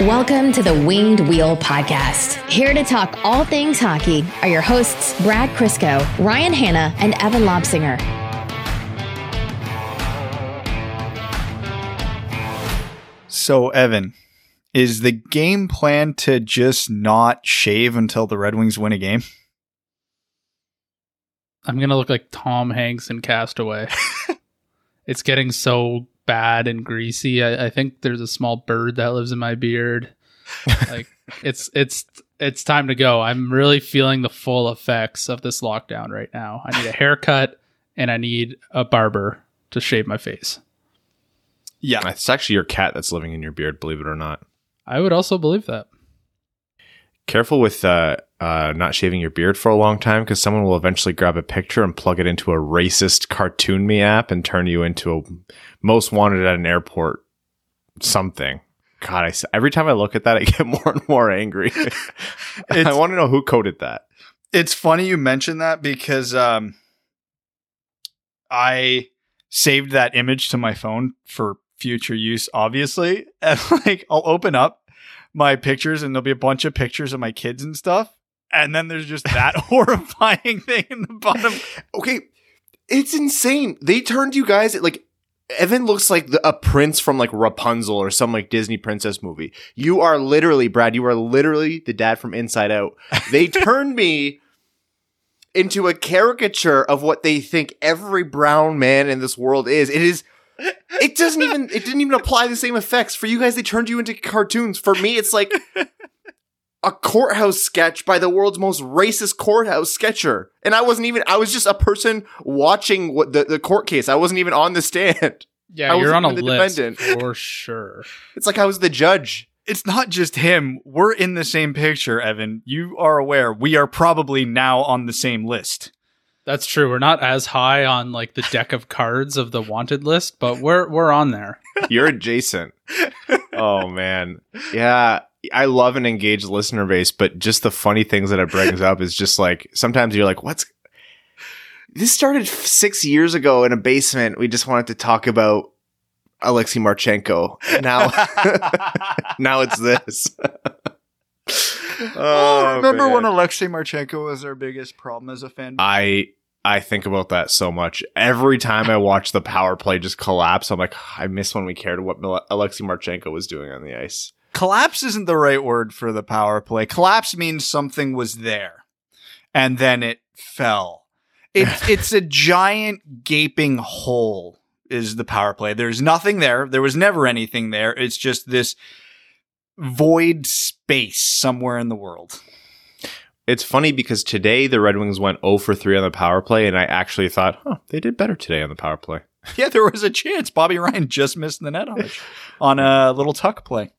Welcome to the Winged Wheel Podcast. Here to talk all things hockey are your hosts, Brad Crisco, Ryan Hanna, and Evan Lobsinger. So, Evan, is the game plan to just not shave until the Red Wings win a game? I'm gonna look like Tom Hanks in Castaway. it's getting so bad and greasy. I, I, think there's a small bird that lives in my beard. Like it's it's it's time to go. I'm really feeling the full effects of this lockdown right now. I need a haircut and I need a barber to shave my face. Yeah, it's actually your cat that's living in your beard. Believe it or not. I would also believe that. Careful with uh, uh, not shaving your beard for a long time because someone will eventually grab a picture and plug it into a racist cartoon me app and turn you into a most wanted at an airport something. God, I, every time I look at that, I get more and more angry. I want to know who coded that. It's funny you mentioned that because um, I saved that image to my phone for future use, obviously. And like, I'll open up my pictures and there'll be a bunch of pictures of my kids and stuff. And then there's just that horrifying thing in the bottom. Okay. It's insane. They turned you guys like Evan looks like the, a prince from like Rapunzel or some like Disney princess movie. You are literally, Brad, you are literally the dad from Inside Out. They turned me into a caricature of what they think every brown man in this world is. It is it doesn't even it didn't even apply the same effects for you guys they turned you into cartoons for me it's like a courthouse sketch by the world's most racist courthouse sketcher and i wasn't even i was just a person watching what the, the court case i wasn't even on the stand yeah you're on a list defendant. for sure it's like i was the judge it's not just him we're in the same picture evan you are aware we are probably now on the same list that's true. We're not as high on like the deck of cards of the wanted list, but we're we're on there. You're adjacent. oh man. Yeah. I love an engaged listener base, but just the funny things that it brings up is just like sometimes you're like, what's this started six years ago in a basement. We just wanted to talk about Alexei Marchenko. Now, now it's this. oh, oh, remember man. when Alexei Marchenko was our biggest problem as a fan? I I think about that so much. Every time I watch the power play just collapse, I'm like, I miss when we cared what Alexei Marchenko was doing on the ice. Collapse isn't the right word for the power play. Collapse means something was there and then it fell. It's it's a giant gaping hole is the power play. There's nothing there. There was never anything there. It's just this void space somewhere in the world. It's funny because today the Red Wings went 0 for 3 on the power play, and I actually thought, huh, they did better today on the power play. Yeah, there was a chance. Bobby Ryan just missed the net on, on a little tuck play.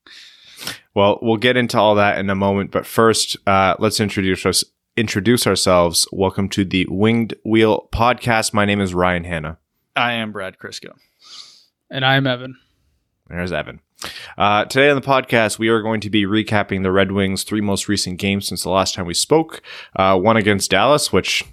Well, we'll get into all that in a moment, but first, uh, let's introduce us introduce ourselves. Welcome to the Winged Wheel podcast. My name is Ryan Hanna. I am Brad Crisco. And I'm Evan. There's Evan. Uh, today on the podcast, we are going to be recapping the Red Wings' three most recent games since the last time we spoke. Uh, one against Dallas, which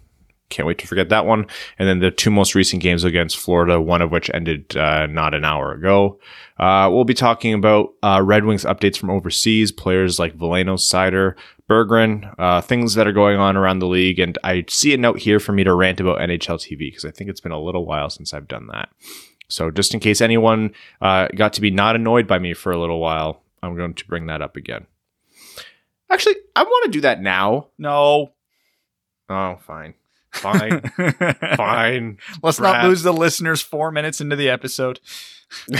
can't wait to forget that one. And then the two most recent games against Florida, one of which ended uh, not an hour ago. Uh, we'll be talking about uh, Red Wings updates from overseas, players like Veleno, Seider, Berggren, uh, things that are going on around the league. And I see a note here for me to rant about NHL TV because I think it's been a little while since I've done that. So just in case anyone uh, got to be not annoyed by me for a little while, I'm going to bring that up again. Actually, I want to do that now. No. Oh, fine. Fine. fine. Let's Brad. not lose the listeners four minutes into the episode.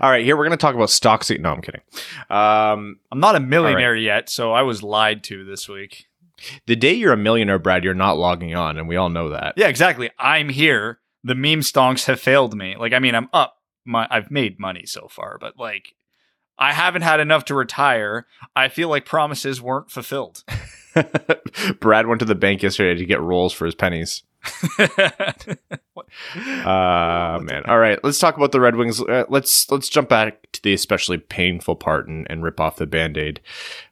All right, here we're going to talk about Stocksy. No, I'm kidding. Um, I'm not a millionaire right. yet, so I was lied to this week. The day you're a millionaire, Brad, you're not logging on, and we all know that. Yeah, exactly. I'm here the meme stonks have failed me. Like, I mean, I'm up. My I've made money so far, but like, I haven't had enough to retire. I feel like promises weren't fulfilled. Brad went to the bank yesterday to get rolls for his pennies. uh man. All right, let's talk about the Red Wings. Uh, let's let's jump back to the especially painful part and, and rip off the band-aid.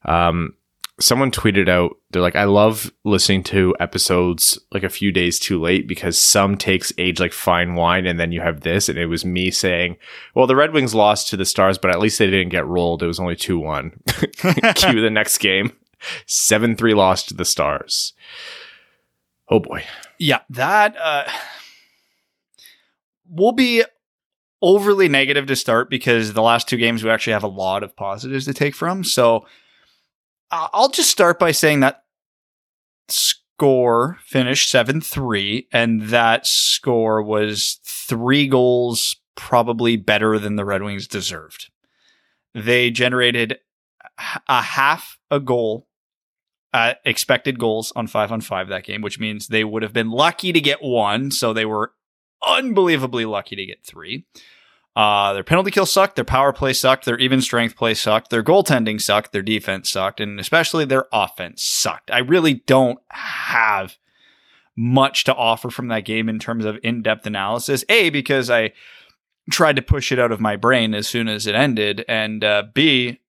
Um someone tweeted out they're like i love listening to episodes like a few days too late because some takes age like fine wine and then you have this and it was me saying well the red wings lost to the stars but at least they didn't get rolled it was only 2-1 cue the next game 7-3 loss to the stars oh boy Yeah, that uh will be overly negative to start because the last two games we actually have a lot of positives to take from. So I'll just start by saying that score finished 7-3 and that score was 3 goals probably better than the Red Wings deserved. They generated a half a goal uh, expected goals on five on five that game, which means they would have been lucky to get one. So they were unbelievably lucky to get three. Uh, their penalty kill sucked. Their power play sucked. Their even strength play sucked. Their goaltending sucked. Their defense sucked. And especially their offense sucked. I really don't have much to offer from that game in terms of in depth analysis. A, because I tried to push it out of my brain as soon as it ended. And uh, B,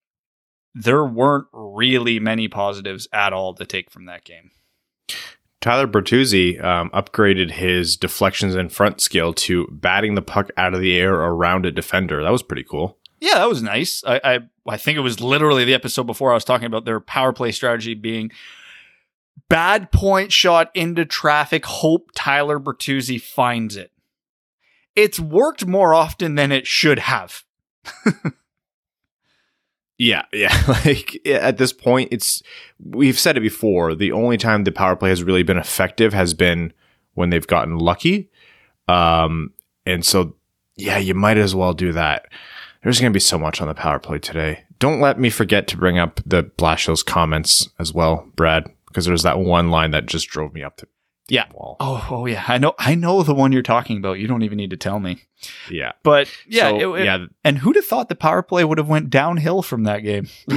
there weren't really many positives at all to take from that game. Tyler Bertuzzi um, upgraded his deflections and front skill to batting the puck out of the air around a defender. That was pretty cool. Yeah, that was nice. I, I I think it was literally the episode before I was talking about their power play strategy being bad point shot into traffic. Hope Tyler Bertuzzi finds it. It's worked more often than it should have. Yeah, yeah. Like at this point, it's we've said it before. The only time the power play has really been effective has been when they've gotten lucky. Um, and so, yeah, you might as well do that. There's going to be so much on the power play today. Don't let me forget to bring up the Blashill's comments as well, Brad, because there's that one line that just drove me up the Yeah. wall. Oh, oh yeah, I know. I know the one you're talking about. You don't even need to tell me. Yeah, But yeah, So, it- it- yeah. And who'd have thought the power play would have went downhill from that game?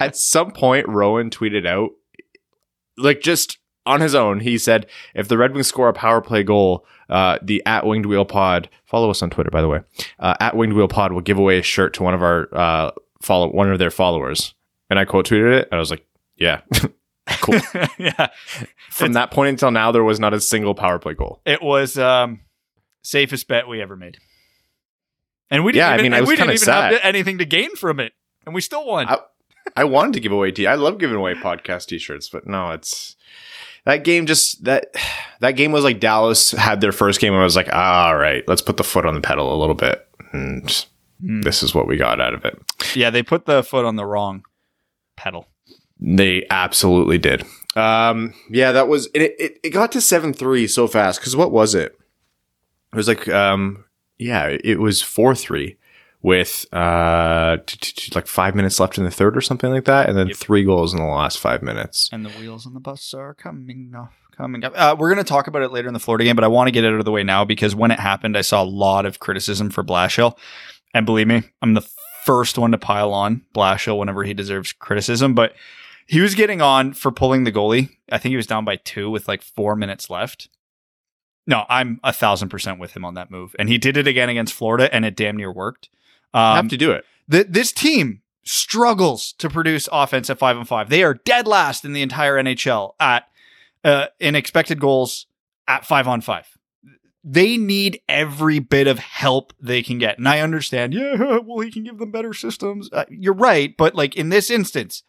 At some point, Rowan tweeted out, like just on his own, he said, if the Red Wings score a power play goal, uh, the at Winged Wheel Pod, follow us on Twitter, by the way, uh, at Winged Wheel Pod will give away a shirt to one of our uh, follow one of their followers. And I quote tweeted it, and I was like, yeah. cool. yeah, From that point until now, there was not a single power play goal. it was um, safest bet we ever made. And we didn't Yeah, I even, mean, I was we didn't even have anything to gain from it, and we still won. I- I wanted to give away t I love giving away podcast t-shirts, but no, it's that game just that that game was like Dallas had their first game and I was like, all right, let's put the foot on the pedal a little bit. And Hmm. this is what we got out of it. yeah, they put the foot on the wrong pedal. They absolutely did. Um, yeah, that was it, it, it got to 7-3 so fast because what was it? It was like um yeah, it was 4-3 with uh t- t- t- like five minutes left in the third or something like that, and then Yep. three goals in the last five minutes. And the wheels on the bus are coming off, coming up. Uh, we're going to talk about it later in the Florida game, but I want to get it out of the way now because when it happened, I saw a lot of criticism for Blashill. And believe me, I'm the first one to pile on Blashill whenever he deserves criticism. But he was getting on for pulling the goalie. I think he was down by two with like four minutes left. No, I'm a thousand percent with him on that move. And he did it again against Florida, and it damn near worked. Um, have to do it. Th- this team struggles to produce offense at five and five. They are dead last in the entire NHL at uh, in expected goals at five on five. They need every bit of help they can get. And I understand, yeah, well, he can give them better systems. Uh, you're right. But like in this instance,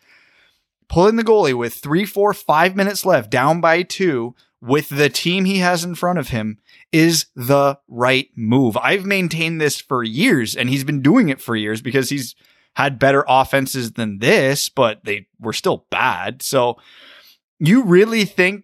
pulling the goalie with three, four, five minutes left, down by two, with the team he has in front of him is the right move. I've maintained this for years, and he's been doing it for years because he's had better offenses than this, but they were still bad. So you really think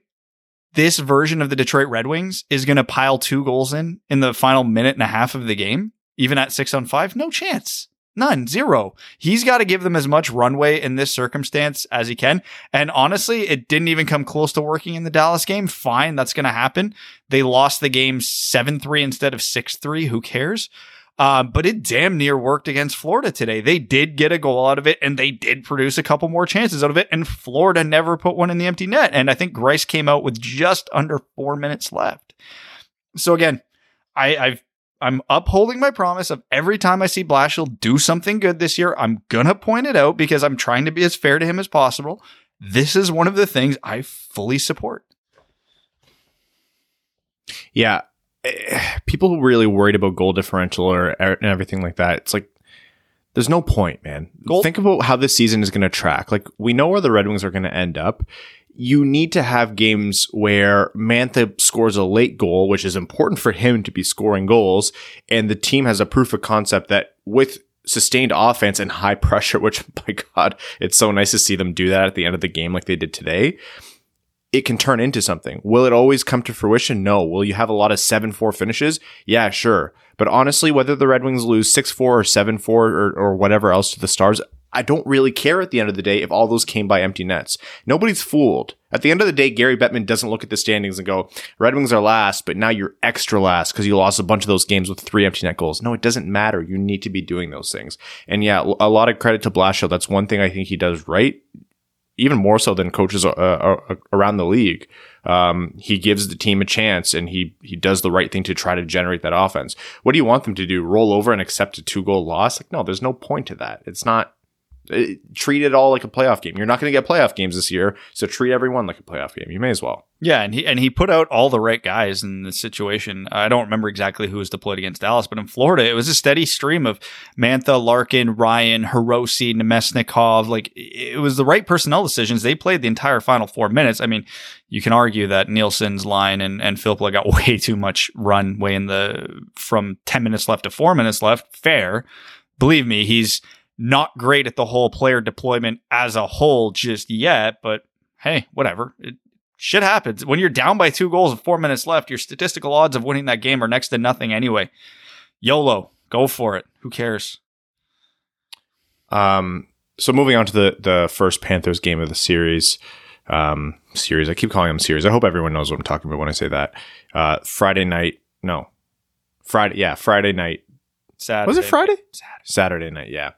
this version of the Detroit Red Wings is going to pile two goals in in the final minute and a half of the game, even at six on five? No chance. None, zero. He's got to give them as much runway in this circumstance as he can. And honestly, it didn't even come close to working in the Dallas game. Fine, that's going to happen. They lost the game 7 3 instead of 6 3. Who cares? Um, but it damn near worked against Florida today. They did get a goal out of it and they did produce a couple more chances out of it. And Florida never put one in the empty net. And I think Greiss came out with just under four minutes left. So again, I, I've I'm upholding my promise of every time I see Blashill do something good this year, I'm gonna point it out because I'm trying to be as fair to him as possible. This is one of the things I fully support. Yeah, eh, people really worried about goal differential or and everything like that. It's like there's no point, man. Goal- Think about how this season is going to track. Like we know where the Red Wings are going to end up. You need to have games where Mantha scores a late goal, which is important for him to be scoring goals, and the team has a proof of concept that with sustained offense and high pressure, which by God, it's so nice to see them do that at the end of the game like they did today it can turn into something. Will it always come to fruition? No. Will you have a lot of 7 4 finishes? Yeah, sure. But honestly, whether the Red Wings lose 6 4 or 7 4 or, or whatever else to the Stars, I don't really care at the end of the day if all those came by empty nets. Nobody's fooled. At the end of the day, Gary Bettman doesn't look at the standings and go, Red Wings are last, but now you're extra last because you lost a bunch of those games with three empty net goals. No, it doesn't matter. You need to be doing those things. And yeah, a lot of credit to Blashill. That's one thing I think he does right even more so than coaches uh, uh, around the league. Um, he gives the team a chance and he he does the right thing to try to generate that offense. What do you want them to do? Roll over and accept a two goal loss? Like, no, there's no point to that. It's not. It, treat it all like a playoff game. You're not going to get playoff games this year, so treat everyone like a playoff game. You may as well. Yeah, and he and he put out all the right guys in the situation. I don't remember exactly who was deployed against Dallas, but in Florida, it was a steady stream of Mantha, Larkin, Ryan, Hirose, Namestnikov. Like it was the right personnel decisions. They played the entire final four minutes. I mean, you can argue that Nielsen's line and and Filppula got way too much run way in the from ten minutes left to four minutes left. Fair, believe me, he's not great at the whole player deployment as a whole just yet, but hey, whatever. It, shit happens. When you're down by two goals and four minutes left, your statistical odds of winning that game are next to nothing anyway. YOLO, go for it. Who cares? Um, so moving on to the the first Panthers game of the series. Um, series. I keep calling them series. I hope everyone knows what I'm talking about when I say that. Uh, Friday night. No, Friday. Yeah, Friday night. Saturday. Was it Friday? Saturday. Saturday night, yeah.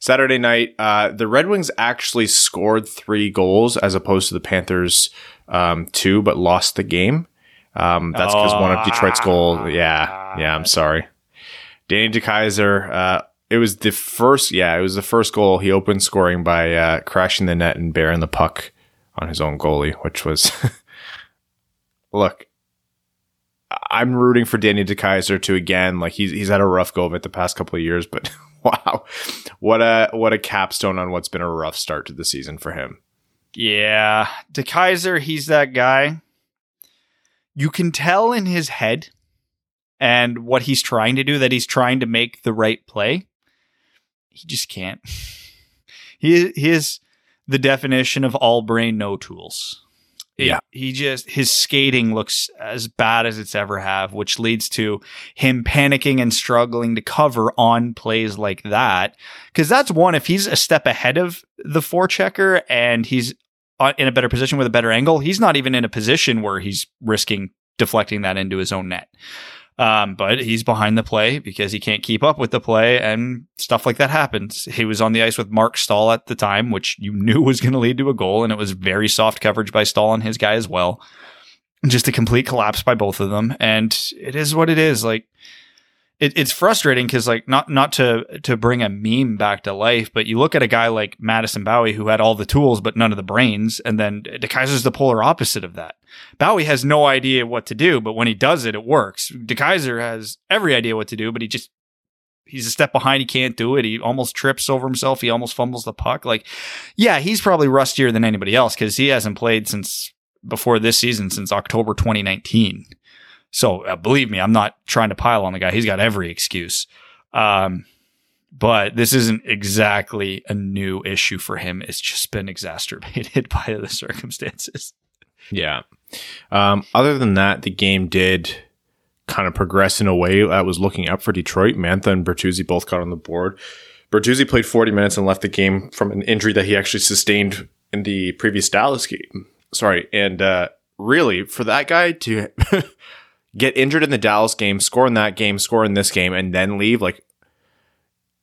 Saturday night, uh, the Red Wings actually scored three goals as opposed to the Panthers um, two, but lost the game. Um, that's because one of Detroit's goal. Yeah, yeah. I'm sorry, Danny DeKeyser. Uh, it was the first. Yeah, it was the first goal he opened scoring by uh, crashing the net and bearing the puck on his own goalie, which was. look, I'm rooting for Danny DeKeyser to again like he's he's had a rough go of it the past couple of years, but wow, what a what a capstone on what's been a rough start to the season for him. Yeah, DeKeyser, he's that guy. You can tell in his head and what he's trying to do that he's trying to make the right play. He just can't. He he is the definition of all brain, no tools. It- Yeah. he just his skating looks as bad as it's ever have, which leads to him panicking and struggling to cover on plays like that. Because that's one if he's a step ahead of the forechecker and he's in a better position with a better angle, he's not even in a position where he's risking deflecting that into his own net. Um, but he's behind the play because he can't keep up with the play and stuff like that happens. He was on the ice with Marc Staal at the time, which you knew was going to lead to a goal, and it was very soft coverage by Staal and his guy as well. Just a complete collapse by both of them, and it is what it is. Like it, it's frustrating because like not not to to bring a meme back to life, but you look at a guy like Madison Bowey who had all the tools but none of the brains, and then DeKeyser's the polar opposite of that. Bowey has no idea what to do, but when he does it, it works. DeKeyser has every idea what to do, but he just he's a step behind. He can't do it. He almost trips over himself. He almost fumbles the puck. Like, yeah, he's probably rustier than anybody else because he hasn't played since before this season, since October 2019. So uh, believe me, I'm not trying to pile on the guy. He's got every excuse. Um, but this isn't exactly a new issue for him. It's just been exacerbated by the circumstances. Yeah. Um, other than that, the game did kind of progress in a way that was looking up for Detroit. Mantha and Bertuzzi both got on the board. Bertuzzi played 40 minutes and left the game from an injury that he actually sustained in the previous Dallas game. Sorry. And uh, really, for that guy to get injured in the Dallas game, score in that game, score in this game, and then leave, like,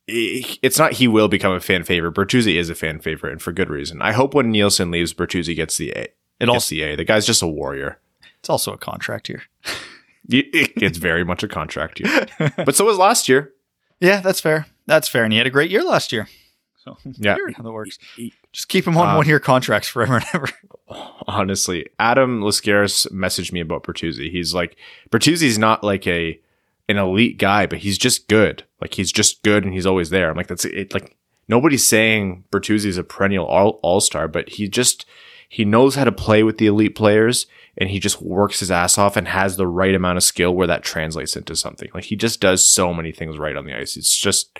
it's not he will become a fan favorite. Bertuzzi is a fan favorite, and for good reason. I hope when Nielsen leaves, Bertuzzi gets the A. It Gets also the A. The guy's just a warrior. it's also a contract here. Y- it- It's very much a contract year, but so was last year. Yeah, that's fair. That's fair. And he had a great year last year. So Yeah. how that works. Just keep him on Uh, one year contracts forever and ever. honestly. Adam Laskaris messaged me about Bertuzzi. He's like, Bertuzzi's not like a an elite guy, but he's just good. Like he's just good and he's always there. I'm like, that's it. Like nobody's saying Bertuzzi's a perennial all all star, but he just he knows how to play with the elite players and he just works his ass off and has the right amount of skill where that translates into something. Like he just does so many things right on the ice. It's just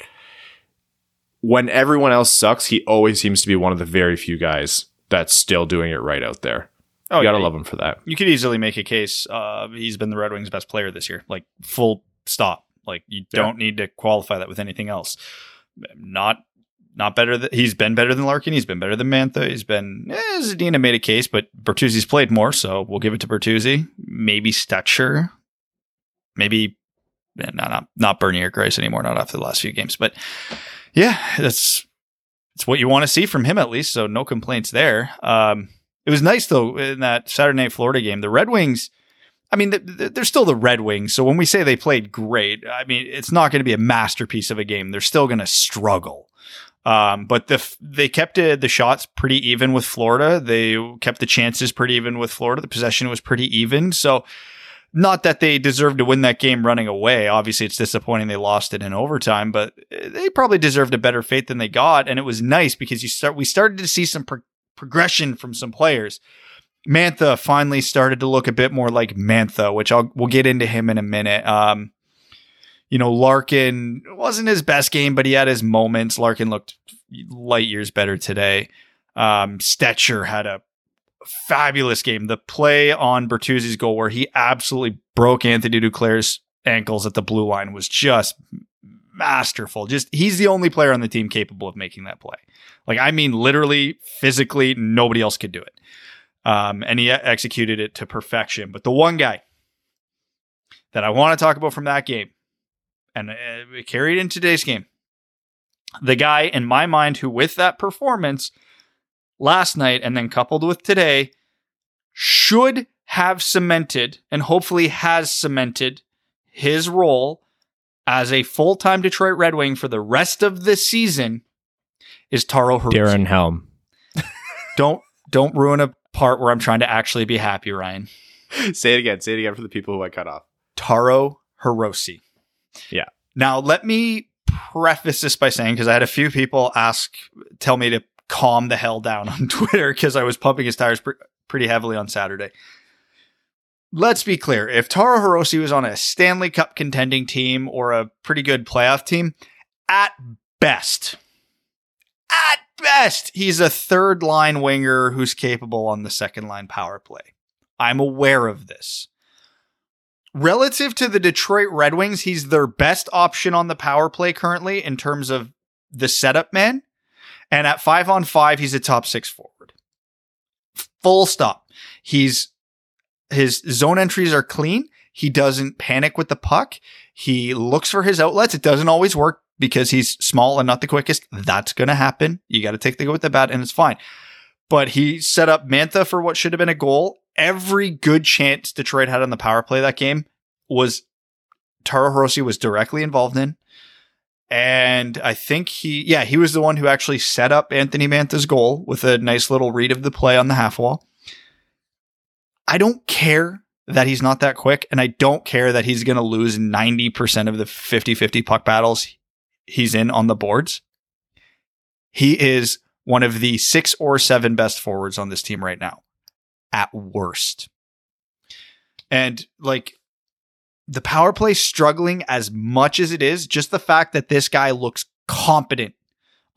when everyone else sucks, he always seems to be one of the very few guys that's still doing it right out there. Oh, you gotta yeah. love him for that. You could easily make a case. Uh, he's been the Red Wings' best player this year. Like full stop. Like you Yeah. don't need to qualify that with anything else. Not not better. Than, he's been better than Larkin. He's been better than Mantha. He's been. Eh, Zadina made a case, but Bertuzzi's played more, so we'll give it to Bertuzzi. Maybe Stecher. Maybe eh, not not not Bernie or Greiss anymore. Not after the last few games, but yeah, that's it's what you want to see from him at least. So no complaints there. Um, it was nice though in that Saturday night Florida game. The Red Wings. I mean, th- th- they're still the Red Wings. So when we say they played great, I mean it's not going to be a masterpiece of a game. They're still going to struggle. Um, but the they kept uh, the shots pretty even with Florida. They kept the chances pretty even with Florida. The possession was pretty even. So not that they deserved to win that game running away. Obviously, it's disappointing they lost it in overtime, but uh, they probably deserved a better fate than they got. And it was nice because you start we started to see some pro- progression from some players. Mantha finally started to look a bit more like Mantha, which I'll we'll get into him in a minute. Um, you know, Larkin wasn't his best game, but he had his moments. Larkin looked light years better today. Um, Stecher had a fabulous game. The play on Bertuzzi's goal where he absolutely broke Anthony Duclair's ankles at the blue line was just masterful. Just he's the only player on the team capable of making that play. Like I mean, literally, physically, nobody else could do it. Um, and he executed it to perfection. But the one guy that I want to talk about from that game, and uh, carried in today's game, the guy in my mind who, with that performance last night and then coupled with today, should have cemented and hopefully has cemented his role as a full time Detroit Red Wing for the rest of the season is Taro Hirose. Darren Helm. Don't don't ruin a part where I'm trying to actually be happy, Ryan. say it again. Say it again for the people who I cut off. Taro Hirose. Yeah. Now let me preface this by saying because I had a few people ask, tell me to calm the hell down on Twitter because I was pumping his tires pre- pretty heavily on Saturday. Let's be clear: if Taro Hirose was on a Stanley Cup contending team or a pretty good playoff team, at best, at best, he's a third line winger who's capable on the second line power play. I'm aware of this. Relative to the Detroit Red Wings, he's their best option on the power play currently in terms of the setup man. And at five on five, he's a top six forward. Full stop. He's his zone entries are clean. He doesn't panic with the puck. He looks for his outlets. It doesn't always work because he's small and not the quickest. That's going to happen. You got to take the good with the bad and it's fine. But he set up Mantha for what should have been a goal. Every good chance Detroit had on the power play that game was Taro Hirose was directly involved in. And I think he, yeah, he was the one who actually set up Anthony Mantha's goal with a nice little read of the play on the half wall. I don't care that he's not that quick, and I don't care that he's going to lose 90% of the 50 50 puck battles he's in on the boards. He is one of the six or seven best forwards on this team right now, at worst. And like the power play struggling as much as it is, just the fact that this guy looks competent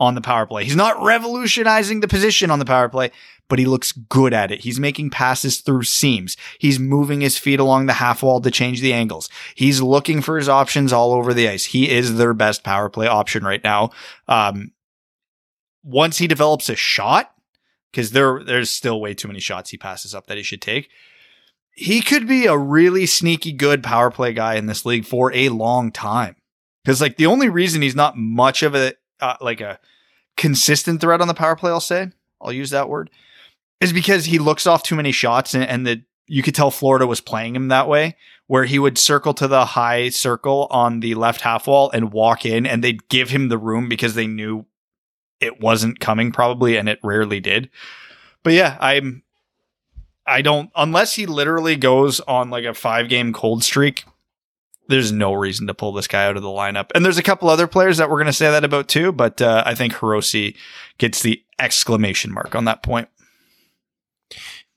on the power play. He's not revolutionizing the position on the power play, but he looks good at it. He's making passes through seams. He's moving his feet along the half wall to change the angles. He's looking for his options all over the ice. He is their best power play option right now. Um, once he develops a shot, because there there's still way too many shots he passes up that he should take. He could be a really sneaky good power play guy in this league for a long time. Because like the only reason he's not much of a uh, like a consistent threat on the power play, I'll say, I'll use that word, is because he looks off too many shots and, and the you could tell Florida was playing him that way, where he would circle to the high circle on the left half wall and walk in, and they'd give him the room because they knew it wasn't coming probably, and it rarely did. But yeah, I'm. I don't unless he literally goes on like a five game cold streak. There's no reason to pull this guy out of the lineup. And there's a couple other players that we're going to say that about too, but uh, I think Hirose gets the exclamation mark on that point.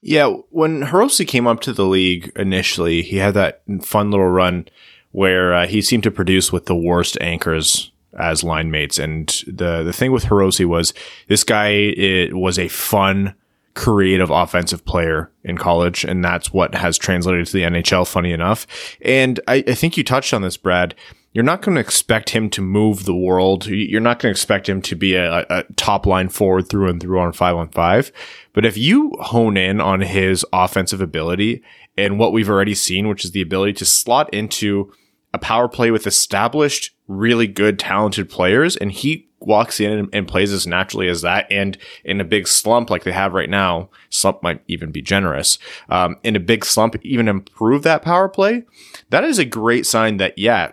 Yeah, when Hirose came up to the league initially, he had that fun little run where uh, he seemed to produce with the worst anchors as line mates. And the the thing with Hirose was this guy it was a fun, creative offensive player in college, and that's what has translated to the NHL. Funny enough, and I, I think you touched on this, Brad. You're not going to expect him to move the world. You're not going to expect him to be a, a top line forward through and through on five on five. But if you hone in on his offensive ability and what we've already seen, which is the ability to slot into a power play with established, really good, talented players, and he walks in and, and, plays as naturally as that. And in a big slump like they have right now, slump might even be generous. Um, in a big slump, even improve that power play. That is a great sign that, yeah,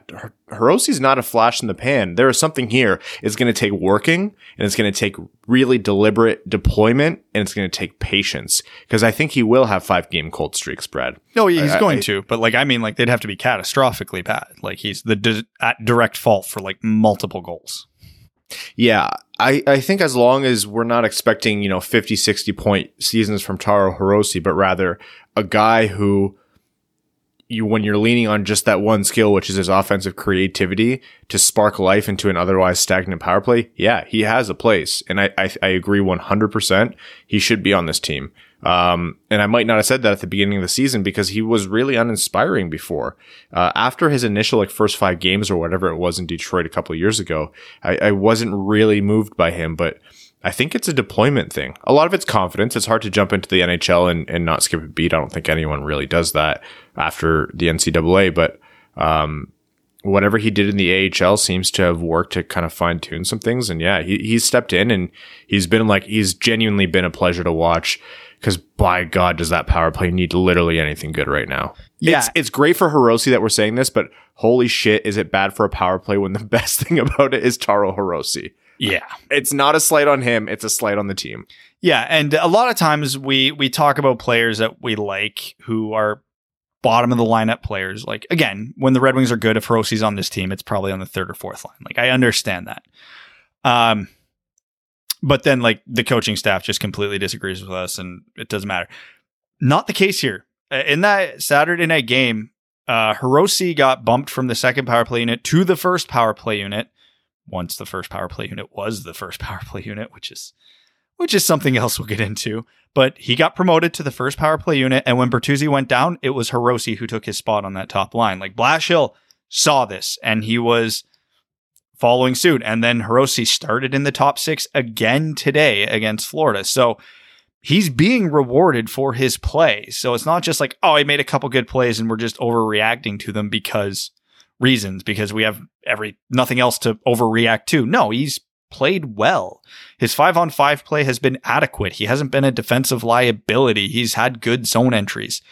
Hirose's not a flash in the pan. There is something here. It's going to take working and it's going to take really deliberate deployment and it's going to take patience because I think he will have five game cold streak spread. No, he's I, going I, to, but like, I mean, like they'd have to be catastrophically bad. Like he's the di- at direct fault for like multiple goals. Yeah, I, I think as long as we're not expecting, you know, 50, 60 point seasons from Taro Hirose, but rather a guy who you when you're leaning on just that one skill, which is his offensive creativity, to spark life into an otherwise stagnant power play, yeah, he has a place, and I I, I agree 100. percent He should be on this team. Um, and I might not have said that at the beginning of the season because he was really uninspiring before. Uh, after his initial like first five games or whatever it was in Detroit a couple years ago, I, I wasn't really moved by him, but I think it's a deployment thing. A lot of it's confidence. It's hard to jump into the NHL and, and not skip a beat. I don't think anyone really does that after the NCAA, but um, whatever he did in the AHL seems to have worked to kind of fine tune some things. And yeah, he, he's stepped in and he's been like, he's genuinely been a pleasure to watch because by God, does that power play need literally anything good right now? Yeah. It's, it's great for Hirose that we're saying this, but holy shit, is it bad for a power play when the best thing about it is Taro Hirose? Yeah. It's not a slight on him, it's a slight on the team. Yeah, and a lot of times we we talk about players that we like who are bottom of the lineup players. Like again, when the Red Wings are good, if Hirose's on this team, it's probably on the third or fourth line. Like I understand that. Um but then like the coaching staff just completely disagrees with us and it doesn't matter. Not the case here. In that Saturday night game, uh Hirose got bumped from the second power play unit to the first power play unit once the first power play unit was the first power play unit, which is which is something else we'll get into. But he got promoted to the first power play unit, and when Bertuzzi went down, it was Hirose who took his spot on that top line. Like Blashill saw this, and he was following suit. And then Hirose started in the top six again today against Florida. So he's being rewarded for his play. So it's not just like, oh, he made a couple good plays and we're just overreacting to them because reasons because we have every nothing else to overreact to. No, he's played well. His five on five play has been adequate. He hasn't been a defensive liability. He's had good zone entries.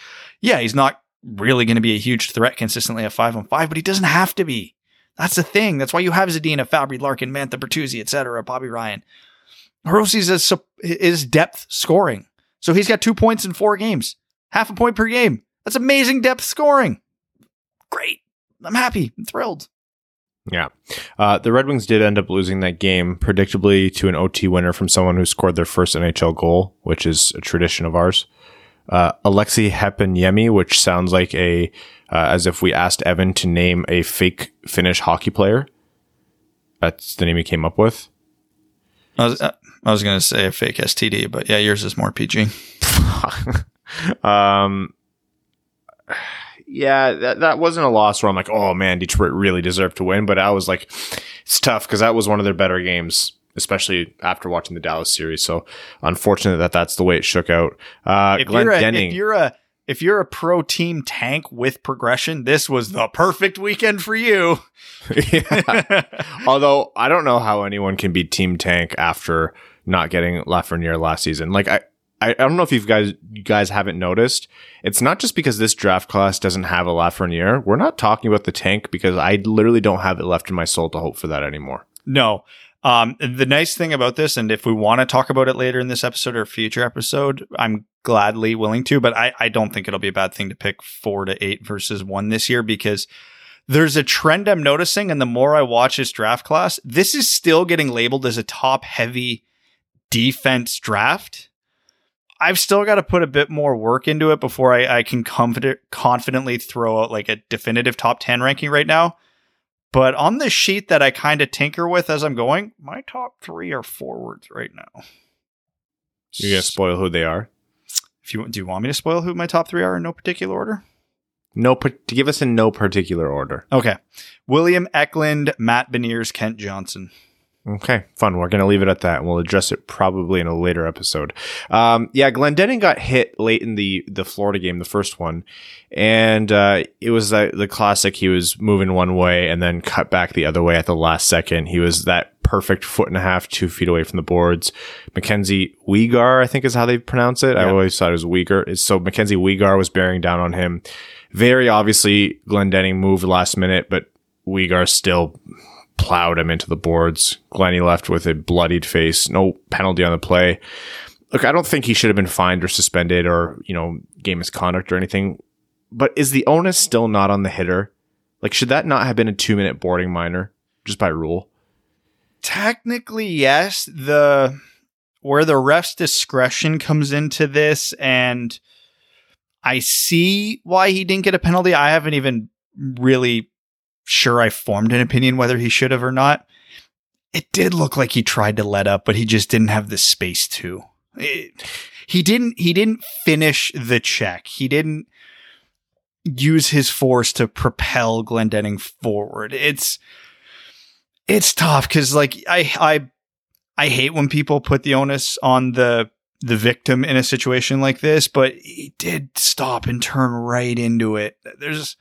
Yeah, he's not really going to be a huge threat consistently at five on five, but he doesn't have to be. That's the thing. That's why you have Zadina, Fabbri, Larkin, Mantha, Bertuzzi, etc., Bobby Ryan. Hirose's is, is depth scoring. So he's got two points in four games, half a point per game. That's amazing depth scoring. Great. I'm happy. I'm thrilled. Yeah. Uh, the Red Wings did end up losing that game, predictably to an OT winner from someone who scored their first NHL goal, which is a tradition of ours. Uh, Aleksi Heponiemi, which sounds like a, uh, as if we asked Evan to name a fake Finnish hockey player. That's the name he came up with. I was, uh, I was going to say a fake STD, but yeah, yours is more PG. um, yeah, that, that wasn't a loss where I'm like, oh man, Detroit really deserved to win. But I was like, it's tough because that was one of their better games, especially after watching the Dallas series. So unfortunate that that's the way it shook out. Uh, if, Glenn you're a, Denning, if you're a if you're a pro team tank with progression, this was the perfect weekend for you. yeah. Although I don't know how anyone can be team tank after not getting Lafreniere last season. Like I, I, I don't know if you guys you guys haven't noticed. It's not just because this draft class doesn't have a Lafreniere. We're not talking about the tank because I literally don't have it left in my soul to hope for that anymore. No. Um, the nice thing about this, and if we want to talk about it later in this episode or future episode, I'm gladly willing to, but I, I don't think it'll be a bad thing to pick four to eight versus one this year because there's a trend I'm noticing. And the more I watch this draft class, this is still getting labeled as a top heavy defense draft. I've still got to put a bit more work into it before I, I can confident, confidently throw out like a definitive top 10 ranking right now. But on the sheet that I kind of tinker with as I'm going, my top three are forwards right now. You're gonna spoil who they are. If you do, you want me to spoil who my top three are in no particular order? No, to give us in no particular order. Okay, William Eklund, Matt Beniers, Kent Johnson. Okay, fun. We're going to leave it at that, and we'll address it probably in a later episode. Um, yeah, Glendening got hit late in the the Florida game, the first one, and uh, it was uh, the classic. He was moving one way and then cut back the other way at the last second. He was that perfect foot and a half, two feet away from the boards. Mackenzie Weegar, I think is how they pronounce it. I always thought it was Weegar. So Mackenzie Weegar was bearing down on him. Very obviously, Glendening moved last minute, but Weegar still plowed him into the boards. Glenny left with a bloodied face, no penalty on the play. Look, I don't think he should have been fined or suspended or, you know, game misconduct or anything. But is the onus still not on the hitter? Like, should that not have been a two minute boarding minor just by rule? Technically, yes. The where the ref's discretion comes into this, and I see why he didn't get a penalty. I haven't even really sure I formed an opinion whether he should have or not. It did look like he tried to let up, but he just didn't have the space to. It, he didn't he didn't finish the check. He didn't use his force to propel Glendening forward. It's it's tough cuz like I I I hate when people put the onus on the the victim in a situation like this, but he did stop and turn right into it. There's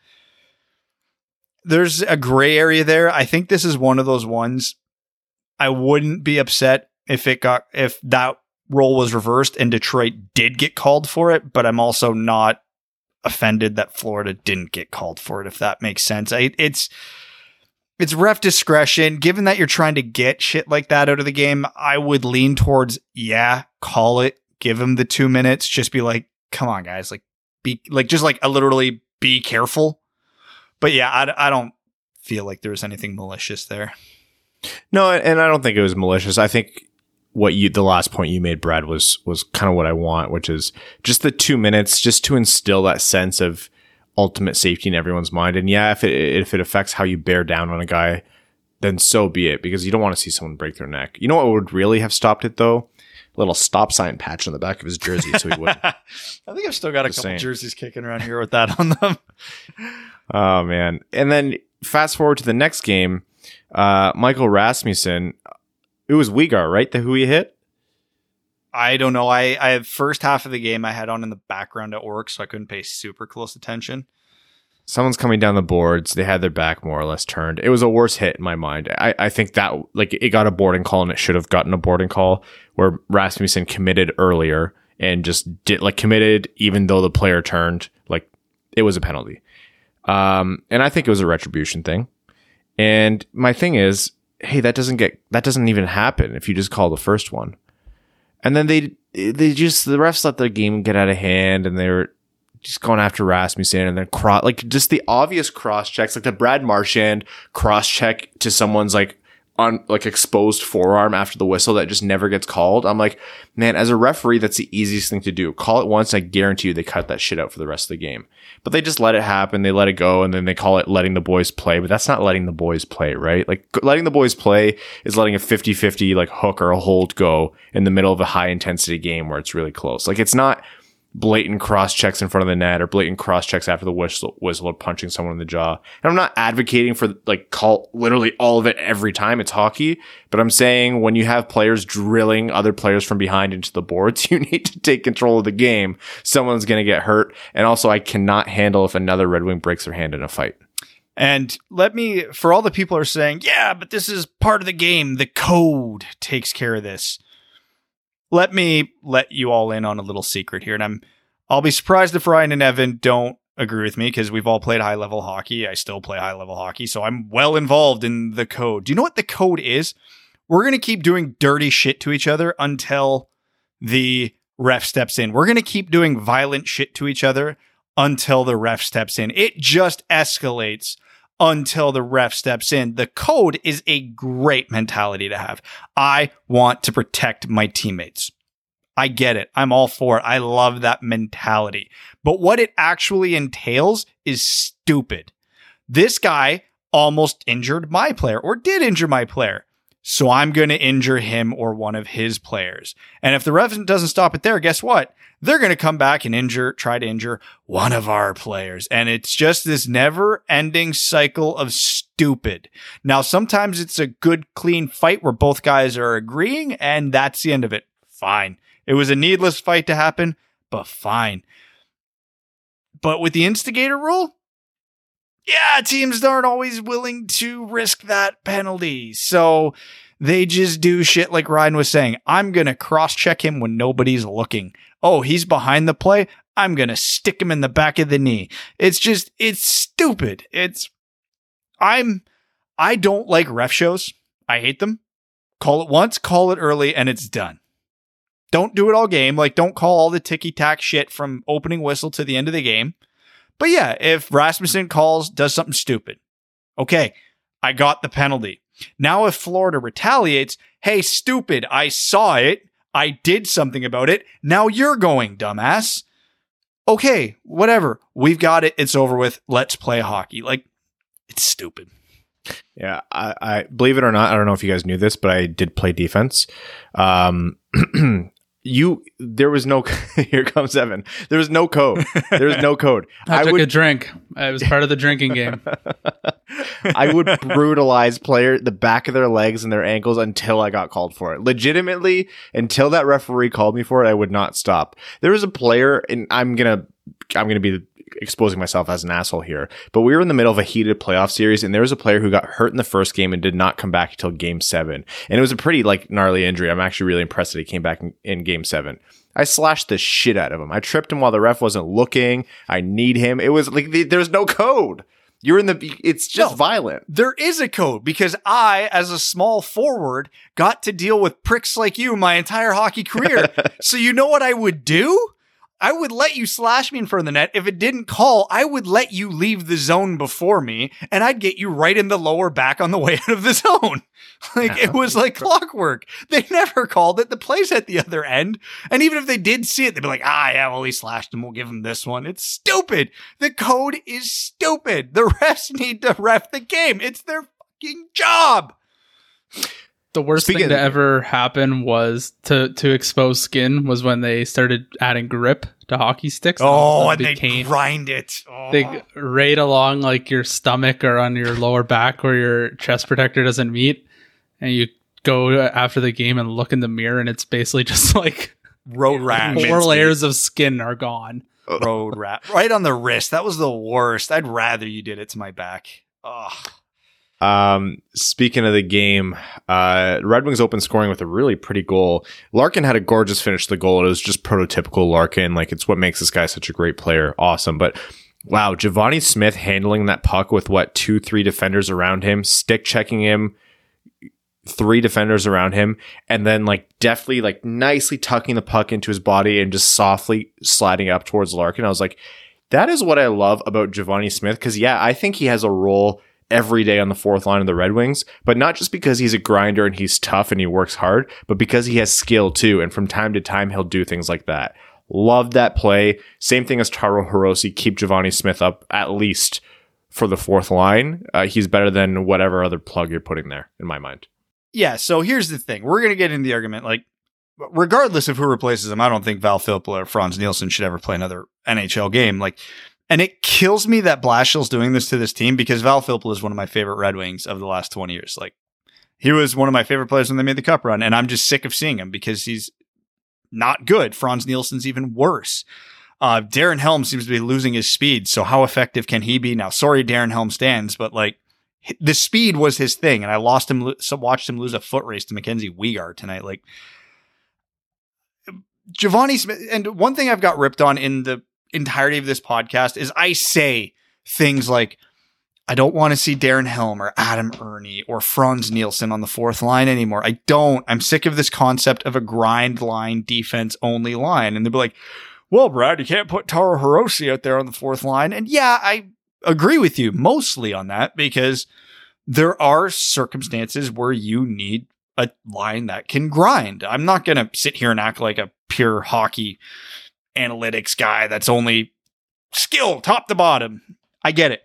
there's a gray area there. I think this is one of those ones I wouldn't be upset if it got if that role was reversed and Detroit did get called for it, but I'm also not offended that Florida didn't get called for it if that makes sense. I, it's it's ref discretion. Given that you're trying to get shit like that out of the game, I would lean towards yeah, call it, give him the 2 minutes, just be like, come on guys, like be like just like a literally be careful but yeah, I, I don't feel like there was anything malicious there. No, and I don't think it was malicious. I think what you the last point you made, Brad, was was kind of what I want, which is just the two minutes, just to instill that sense of ultimate safety in everyone's mind. And yeah, if it if it affects how you bear down on a guy, then so be it, because you don't want to see someone break their neck. You know what would really have stopped it though? Little stop sign patch on the back of his jersey, so he wouldn't. I think I've still got a couple saying. jerseys kicking around here with that on them. Oh man! And then fast forward to the next game, uh, Michael Rasmussen. It was Weegar, right? The who he hit. I don't know. I I first half of the game I had on in the background at work, so I couldn't pay super close attention. Someone's coming down the boards. They had their back more or less turned. It was a worse hit in my mind. I, I think that like it got a boarding call and it should have gotten a boarding call where Rasmussen committed earlier and just did like committed even though the player turned. Like it was a penalty. Um, and I think it was a retribution thing. And my thing is, hey, that doesn't get that doesn't even happen if you just call the first one. And then they they just the refs let the game get out of hand, and they're just going after Rasmussen, and then cross like just the obvious cross checks, like the Brad Marchand cross check to someone's like on like exposed forearm after the whistle that just never gets called. I'm like, man, as a referee, that's the easiest thing to do. Call it once. I guarantee you they cut that shit out for the rest of the game. But they just let it happen. They let it go and then they call it letting the boys play. But that's not letting the boys play, right? Like letting the boys play is letting a 50 50 like hook or a hold go in the middle of a high intensity game where it's really close. Like it's not blatant cross checks in front of the net or blatant cross checks after the whistle, whistle or punching someone in the jaw. And I'm not advocating for like call literally all of it every time it's hockey, but I'm saying when you have players drilling other players from behind into the boards, you need to take control of the game. Someone's going to get hurt. And also I cannot handle if another Red Wing breaks their hand in a fight. And let me, for all the people are saying, yeah, but this is part of the game. The code takes care of this let me let you all in on a little secret here. And I'm, I'll be surprised if Ryan and Evan don't agree with me because we've all played high level hockey. I still play high level hockey. So I'm well involved in the code. Do you know what the code is? We're going to keep doing dirty shit to each other until the ref steps in. We're going to keep doing violent shit to each other until the ref steps in. It just escalates until the ref steps in. The code is a great mentality to have. I want to protect my teammates. I get it. I'm all for it. I love that mentality. But what it actually entails is stupid. This guy almost injured my player or did injure my player. So I'm going to injure him or one of his players. And if the ref doesn't stop it there, guess what? They're going to come back and injure, try to injure one of our players. And it's just this never ending cycle of stupid. Now, sometimes it's a good, clean fight where both guys are agreeing and that's the end of it. Fine. It was a needless fight to happen, but fine. But with the instigator rule, yeah, teams aren't always willing to risk that penalty. So they just do shit like Ryan was saying. I'm going to cross check him when nobody's looking. Oh, he's behind the play. I'm going to stick him in the back of the knee. It's just, it's stupid. It's, I'm, I don't like ref shows. I hate them. Call it once, call it early, and it's done. Don't do it all game. Like, don't call all the ticky tack shit from opening whistle to the end of the game. But yeah, if Rasmussen calls, does something stupid, okay, I got the penalty. Now, if Florida retaliates, hey, stupid, I saw it. I did something about it. Now you're going, dumbass. Okay, whatever. We've got it. It's over with. Let's play hockey. Like, it's stupid. Yeah, I, I believe it or not, I don't know if you guys knew this, but I did play defense. Um, you there was no here comes Evan. There was no code. There was no code. I, I took would, a drink. It was part of the drinking game. I would brutalize player the back of their legs and their ankles until I got called for it. Legitimately, until that referee called me for it, I would not stop. There was a player, and I'm gonna I'm gonna be exposing myself as an asshole here, but we were in the middle of a heated playoff series, and there was a player who got hurt in the first game and did not come back until game seven. And it was a pretty like gnarly injury. I'm actually really impressed that he came back in, in game seven. I slashed the shit out of him. I tripped him while the ref wasn't looking. I need him. It was like the, there's no code. You're in the, it's just no, violent. There is a code because I, as a small forward, got to deal with pricks like you my entire hockey career. so you know what I would do? I would let you slash me in front of the net. If it didn't call, I would let you leave the zone before me and I'd get you right in the lower back on the way out of the zone. Like it was like clockwork. They never called it. The play's at the other end. And even if they did see it, they'd be like, ah, yeah, well, he slashed him. We'll give him this one. It's stupid. The code is stupid. The refs need to ref the game. It's their fucking job. The worst Speaking thing to ever happen was to to expose skin was when they started adding grip to hockey sticks. Oh, and became, they grind it. Oh. They right along like your stomach or on your lower back where your chest protector doesn't meet, and you go after the game and look in the mirror, and it's basically just like road rat. Four layers of skin are gone. Road rat right on the wrist. That was the worst. I'd rather you did it to my back. Ugh. Um, speaking of the game, uh, Red Wings open scoring with a really pretty goal. Larkin had a gorgeous finish to the goal. It was just prototypical Larkin. Like it's what makes this guy such a great player. Awesome. But wow, Givani Smith handling that puck with what two, three defenders around him, stick checking him, three defenders around him, and then like deftly, like nicely tucking the puck into his body and just softly sliding up towards Larkin. I was like, that is what I love about Givani Smith. Cause yeah, I think he has a role every day on the fourth line of the Red Wings, but not just because he's a grinder and he's tough and he works hard, but because he has skill too. And from time to time, he'll do things like that. Love that play. Same thing as Taro Hirose. Keep Givani Smith up at least for the fourth line. Uh, he's better than whatever other plug you're putting there, in my mind. Yeah. So here's the thing. We're going to get into the argument. Like, regardless of who replaces him, I don't think Val Filppula or Frans Nielsen should ever play another NHL game. Like, and it kills me that Blashill's doing this to this team because Val Filppula is one of my favorite Red Wings of the last 20 years. Like, he was one of my favorite players when they made the cup run, and I'm just sick of seeing him because he's not good. Frans Nielsen's even worse. Uh, Darren Helm seems to be losing his speed. So how effective can he be now? Sorry, Darren Helm stands, but like the speed was his thing, and I lost him. So watched him lose a foot race to Mackenzie Weegar tonight. Like Givani Smith, and one thing I've got ripped on in the entirety of this podcast is I say things like, I don't want to see Darren Helm or Adam Erne or Frans Nielsen on the fourth line anymore. I don't. I'm sick of this concept of a grind line defense only line. And they'll be like, well, Brad, you can't put Taro Hirose out there on the fourth line. And yeah, I agree with you mostly on that because there are circumstances where you need a line that can grind. I'm not going to sit here and act like a pure hockey analytics guy that's only skill top to bottom. I get it.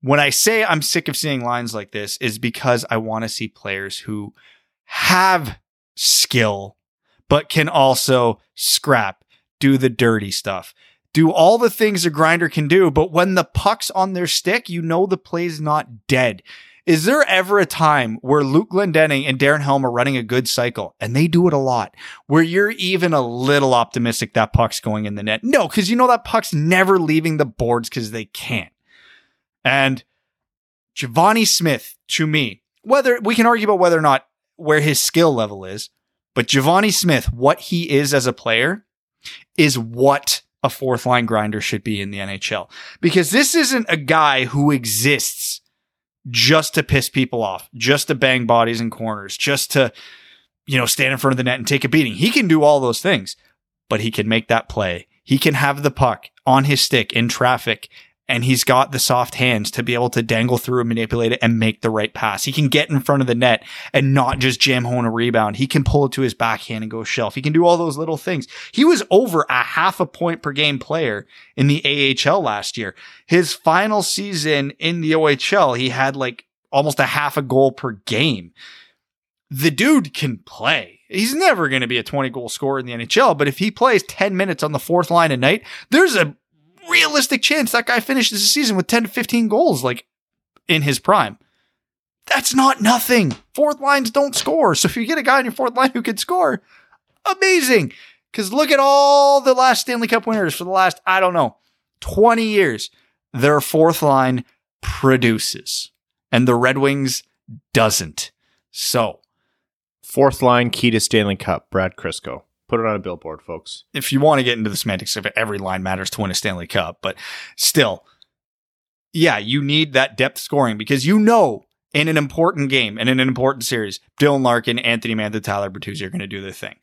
When I say I'm sick of seeing lines like this is because I want to see players who have skill but can also scrap, do the dirty stuff, do all the things a grinder can do, but when the puck's on their stick, you know the play's not dead. Is there ever a time where Luke Glendening and Darren Helm are running a good cycle, and they do it a lot, where you're even a little optimistic that puck's going in the net? No, because you know that puck's never leaving the boards because they can't. And Givani Smith, to me, whether we can argue about whether or not where his skill level is, but Givani Smith, what he is as a player, is what a fourth line grinder should be in the NHL. Because this isn't a guy who exists just to piss people off, just to bang bodies in corners, just to, you know, stand in front of the net and take a beating. He can do all those things, but he can make that play. He can have the puck on his stick in traffic and he's got the soft hands to be able to dangle through and manipulate it and make the right pass. He can get in front of the net and not just jam home a rebound. He can pull it to his backhand and go shelf. He can do all those little things. He was over a half a point per game player in the AHL last year. His final season in the OHL, he had like almost a half a goal per game. The dude can play. He's never going to be a 20 goal scorer in the NHL, but if he plays 10 minutes on the fourth line a night, there's a realistic chance that guy finishes the season with 10 to 15 goals, like in his prime. That's not nothing. Fourth lines don't score. So if you get a guy on your fourth line who can score, amazing. Because look at all the last Stanley Cup winners for the last, I don't know, 20 years. Their fourth line produces, and the Red Wings doesn't. So, Fourth line key to Stanley Cup, Brad Crisco. Put it on a billboard, folks. if you want to get into the semantics of it, every line matters to win a Stanley Cup, but still, yeah, you need that depth scoring because you know in an important game and in an important series, Dylan Larkin, Anthony Mantha, Tyler Bertuzzi are going to do their thing.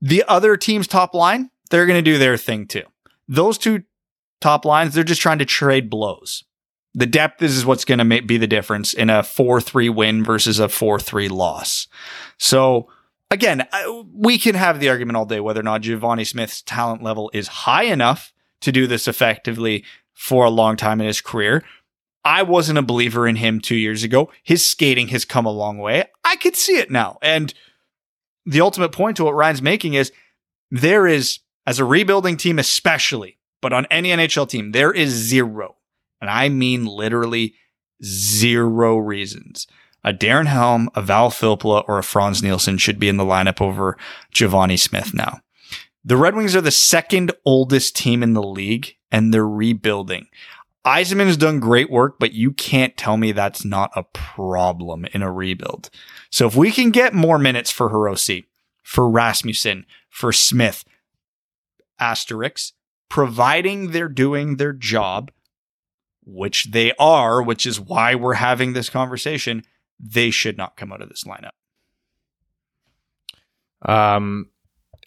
The other team's top line, they're going to do their thing too. Those two top lines, they're just trying to trade blows. The depth is what's going to be the difference in a 4-3 win versus a 4-3 loss. So, again, we can have the argument all day whether or not Givani Smith's talent level is high enough to do this effectively for a long time in his career. I wasn't a believer in him two years ago. His skating has come a long way. I could see it now. And the ultimate point to what Ryan's making is there is, as a rebuilding team, especially, but on any NHL team, there is zero, and I mean literally zero reasons a Darren Helm, a Val Filppula, or a Frans Nielsen should be in the lineup over Givani Smith now. The Red Wings are the second oldest team in the league and they're rebuilding. Yzerman has done great work, but you can't tell me that's not a problem in a rebuild. So if we can get more minutes for Hirose, for Rasmussen, for Smith, asterisks, providing they're doing their job, which they are, which is why we're having this conversation, they should not come out of this lineup. Um,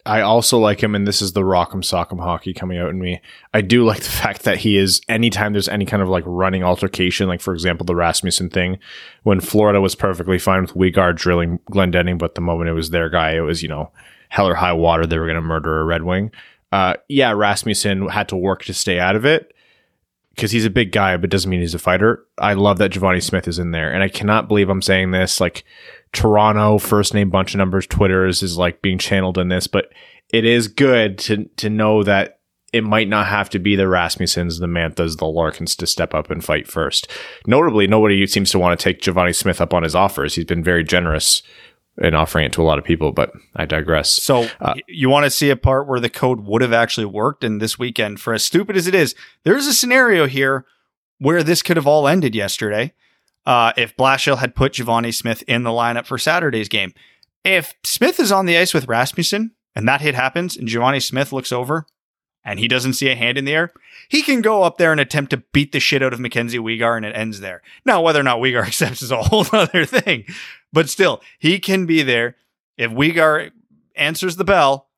I also like him, and this is the rock'em sock'em hockey coming out in me. I do like the fact that he is anytime there's any kind of like running altercation, like for example the Rasmussen thing, when Florida was perfectly fine with Weegar drilling Glendening, but the moment it was their guy, it was you know hell or high water they were going to murder a Red Wing. Uh, yeah, Rasmussen had to work to stay out of it because he's a big guy, but doesn't mean he's a fighter. I love that Givani Smith is in there, and I cannot believe I'm saying this. Like Toronto, first name, bunch of numbers, Twitter's is like being channeled in this, but it is good to to know that it might not have to be the Rasmussens, the Manthas, the Larkins to step up and fight first. Notably, nobody seems to want to take Givani Smith up on his offers. He's been very generous in offering it to a lot of people, but I digress. So Uh, you want to see a part where the code would have actually worked. And this weekend, for as stupid as it is, there's a scenario here where this could have all ended yesterday. Uh, if Blashill had put Givani Smith in the lineup for Saturday's game. If Smith is on the ice with Rasmussen and that hit happens and Givani Smith looks over and he doesn't see a hand in the air, he can go up there and attempt to beat the shit out of Mackenzie Weegar and it ends there. Now, whether or not Weegar accepts is a whole other thing, but still, he can be there. If Weegar answers the bell,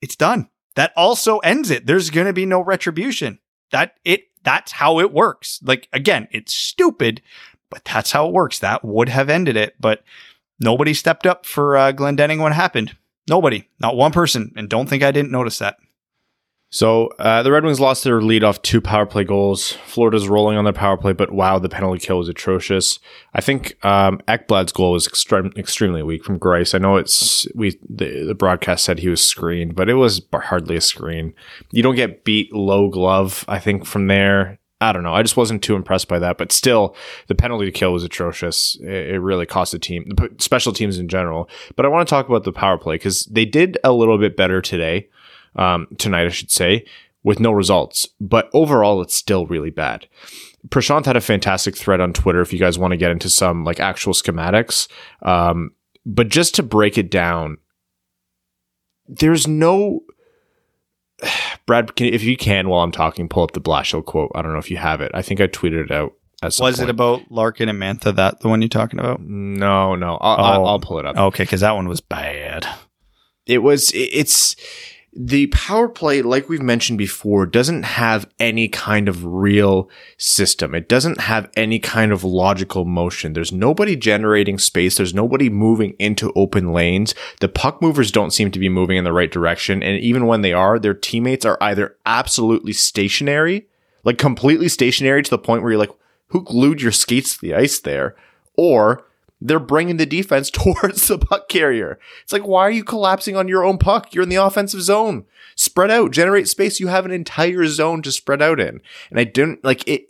it's done. That also ends it. There's going to be no retribution. That it that's how it works. Like again, it's stupid, but that's how it works. That would have ended it, but nobody stepped up for uh, Glendening when it happened. Nobody, not one person, and don't think I didn't notice that. So uh, the Red Wings lost their lead off two power play goals. Florida's rolling on their power play, but wow, the penalty kill was atrocious. I think um, Ekblad's goal was extreme, extremely weak from Greiss. I know it's we the, the broadcast said he was screened, but it was hardly a screen. You don't get beat low glove. I think from there. I don't know. I just wasn't too impressed by that, but still, the penalty kill was atrocious. It, it really cost the team, special teams in general. But I want to talk about the power play because they did a little bit better today um, tonight, I should say, with no results. But overall, it's still really bad. Prashant had a fantastic thread on Twitter if you guys want to get into some like actual schematics. Um, but just to break it down, there's no. Brad, can, if you can, while I'm talking, pull up the Blashill quote. I don't know if you have it. I think I tweeted it out. Was point. it about Larkin and Mantha? That the one you're talking about? No, no. I'll, oh. I'll, I'll pull it up. Okay, because that one was bad. It was. It's the power play, like we've mentioned before, doesn't have any kind of real system. It doesn't have any kind of logical motion. There's nobody generating space. There's nobody moving into open lanes. The puck movers don't seem to be moving in the right direction. And even when they are, their teammates are either absolutely stationary, like completely stationary to the point where you're like, who glued your skates to the ice there? Or they're bringing the defense towards the puck carrier. It's like, why are you collapsing on your own puck? You're in the offensive zone. Spread out, generate space. You have an entire zone to spread out in. And I didn't like it.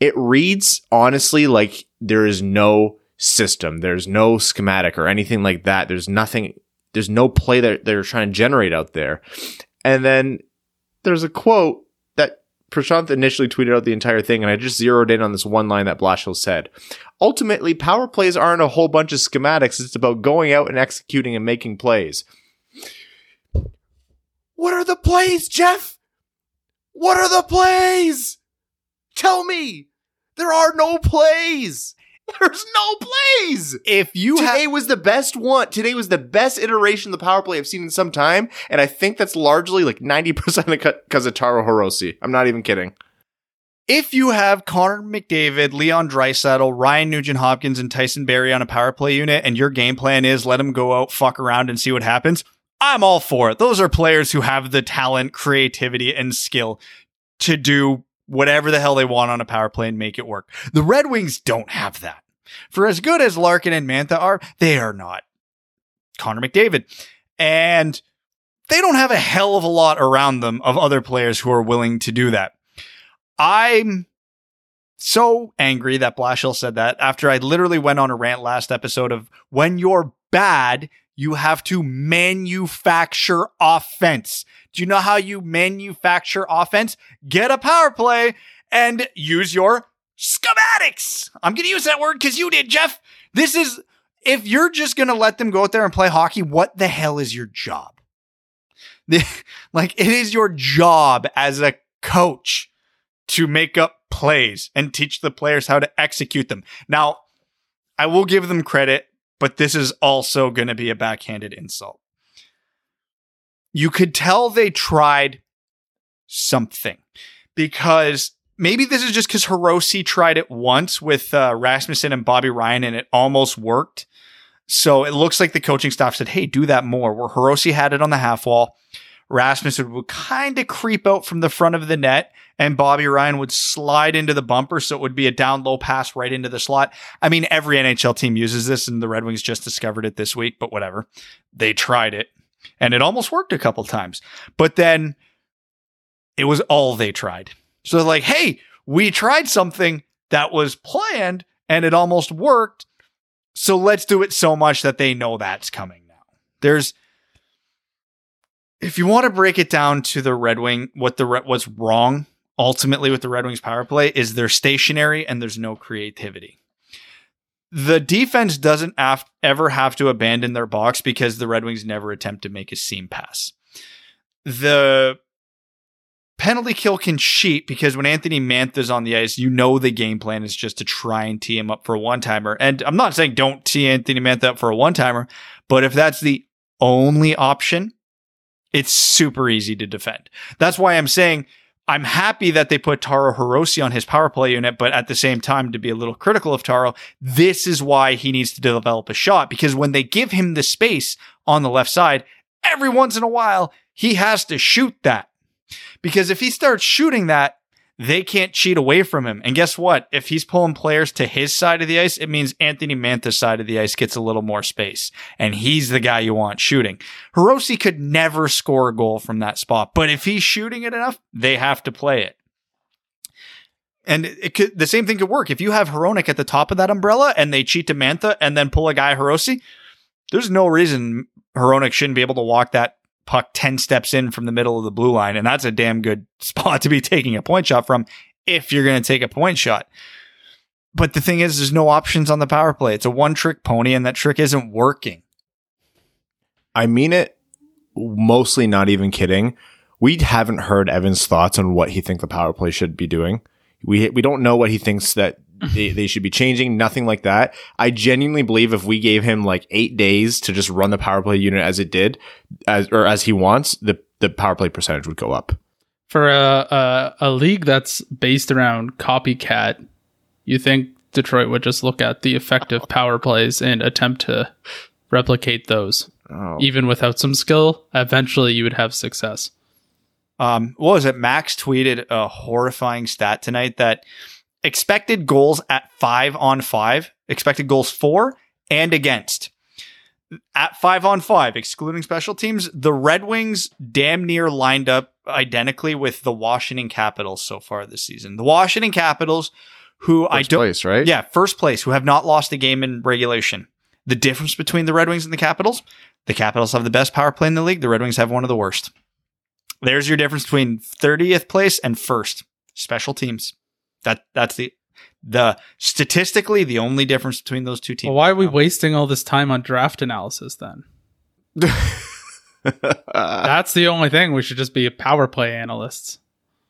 It reads honestly like there is no system. There's no schematic or anything like that. There's nothing. There's no play that they're trying to generate out there. And then there's a quote Prashant initially tweeted out the entire thing, and I just zeroed in on this one line that Blashill said. Ultimately, power plays aren't a whole bunch of schematics. It's about going out and executing and making plays. What are the plays, Jeff? What are the plays? Tell me. There are no plays. There's no plays. If you today ha- was the best one. Today was the best iteration of the power play I've seen in some time, and I think that's largely like ninety percent because of Taro Hirose. I'm not even kidding. If you have Connor McDavid, Leon Draisaitl, Ryan Nugent Hopkins, and Tyson Barrie on a power play unit, and your game plan is let them go out, fuck around, and see what happens, I'm all for it. Those are players who have the talent, creativity, and skill to do whatever the hell they want on a power play and make it work. The Red Wings don't have that. For as good as Larkin and Mantha are, they are not Connor McDavid. And they don't have a hell of a lot around them of other players who are willing to do that. I'm so angry that Blashill said that after I literally went on a rant last episode of when you're bad, you have to manufacture offense. Do you know how you manufacture offense? Get a power play and use your schematics. I'm going to use that word because you did, Jeff. This is, if you're just going to let them go out there and play hockey, what the hell is your job? like, it is your job as a coach to make up plays and teach the players how to execute them. Now, I will give them credit but this is also going to be a backhanded insult. You could tell they tried something because maybe this is just because Hirose tried it once with uh, Rasmussen and Bobby Ryan and it almost worked. So it looks like the coaching staff said, hey, do that more. Where Hirose had it on the half wall, Rasmussen would kind of creep out from the front of the net and Bobby Ryan would slide into the bumper. So it would be a down low pass right into the slot. I mean, every NHL team uses this and the Red Wings just discovered it this week, but whatever. They tried it and it almost worked a couple times, but then it was all they tried. So like, Hey, we tried something that was planned and it almost worked. So let's do it so much that they know that's coming now. There's, if you want to break it down to the Red Wing, what the what's wrong ultimately with the Red Wings power play is they're stationary and there's no creativity. The defense doesn't have, ever have to abandon their box because the Red Wings never attempt to make a seam pass. The penalty kill can cheat because when Anthony Mantha's on the ice, you know the game plan is just to try and tee him up for a one timer. And I'm not saying don't tee Anthony Mantha up for a one timer, but if that's the only option, it's super easy to defend. That's why I'm saying I'm happy that they put Taro Hirose on his power play unit, but at the same time, to be a little critical of Taro, this is why he needs to develop a shot because when they give him the space on the left side, every once in a while, he has to shoot that. Because if he starts shooting that, they can't cheat away from him. And guess what? If he's pulling players to his side of the ice, it means Anthony Mantha's side of the ice gets a little more space. And he's the guy you want shooting. Hirose could never score a goal from that spot. But if he's shooting it enough, they have to play it. And it could, the same thing could work. If you have Hronek at the top of that umbrella and they cheat to Mantha and then pull a guy Hirose, there's no reason Hronek shouldn't be able to walk that puck 10 steps in from the middle of the blue line. And that's a damn good spot to be taking a point shot from if you're going to take a point shot. But the thing is, there's no options on the power play. It's a one trick pony, and that trick isn't working. I mean it mostly not even kidding. We haven't heard Evan's thoughts on what he thinks the power play should be doing. We we don't know what he thinks that they, they should be changing. Nothing like that. I genuinely believe if we gave him like eight days to just run the power play unit as it did, as or as he wants, the the power play percentage would go up. For a, a a league that's based around copycat, you think Detroit would just look at the effective oh. power plays and attempt to replicate those, Oh. even without some skill. Eventually, you would have success. Um, what was it? Max tweeted a horrifying stat tonight that expected goals at five on five, expected goals for and against. At five on five, excluding special teams, the Red Wings damn near lined up identically with the Washington Capitals so far this season. The Washington Capitals, who I First don't, place, right? yeah, first place, who have not lost a game in regulation. The difference between the Red Wings and the Capitals, the Capitals have the best power play in the league. The Red Wings have one of the worst. There's your difference between 30th place and first. Special teams. That that's the the statistically the only difference between those two teams. Well, why are we wasting all this time on draft analysis then? That's the only thing. We should just be power play analysts.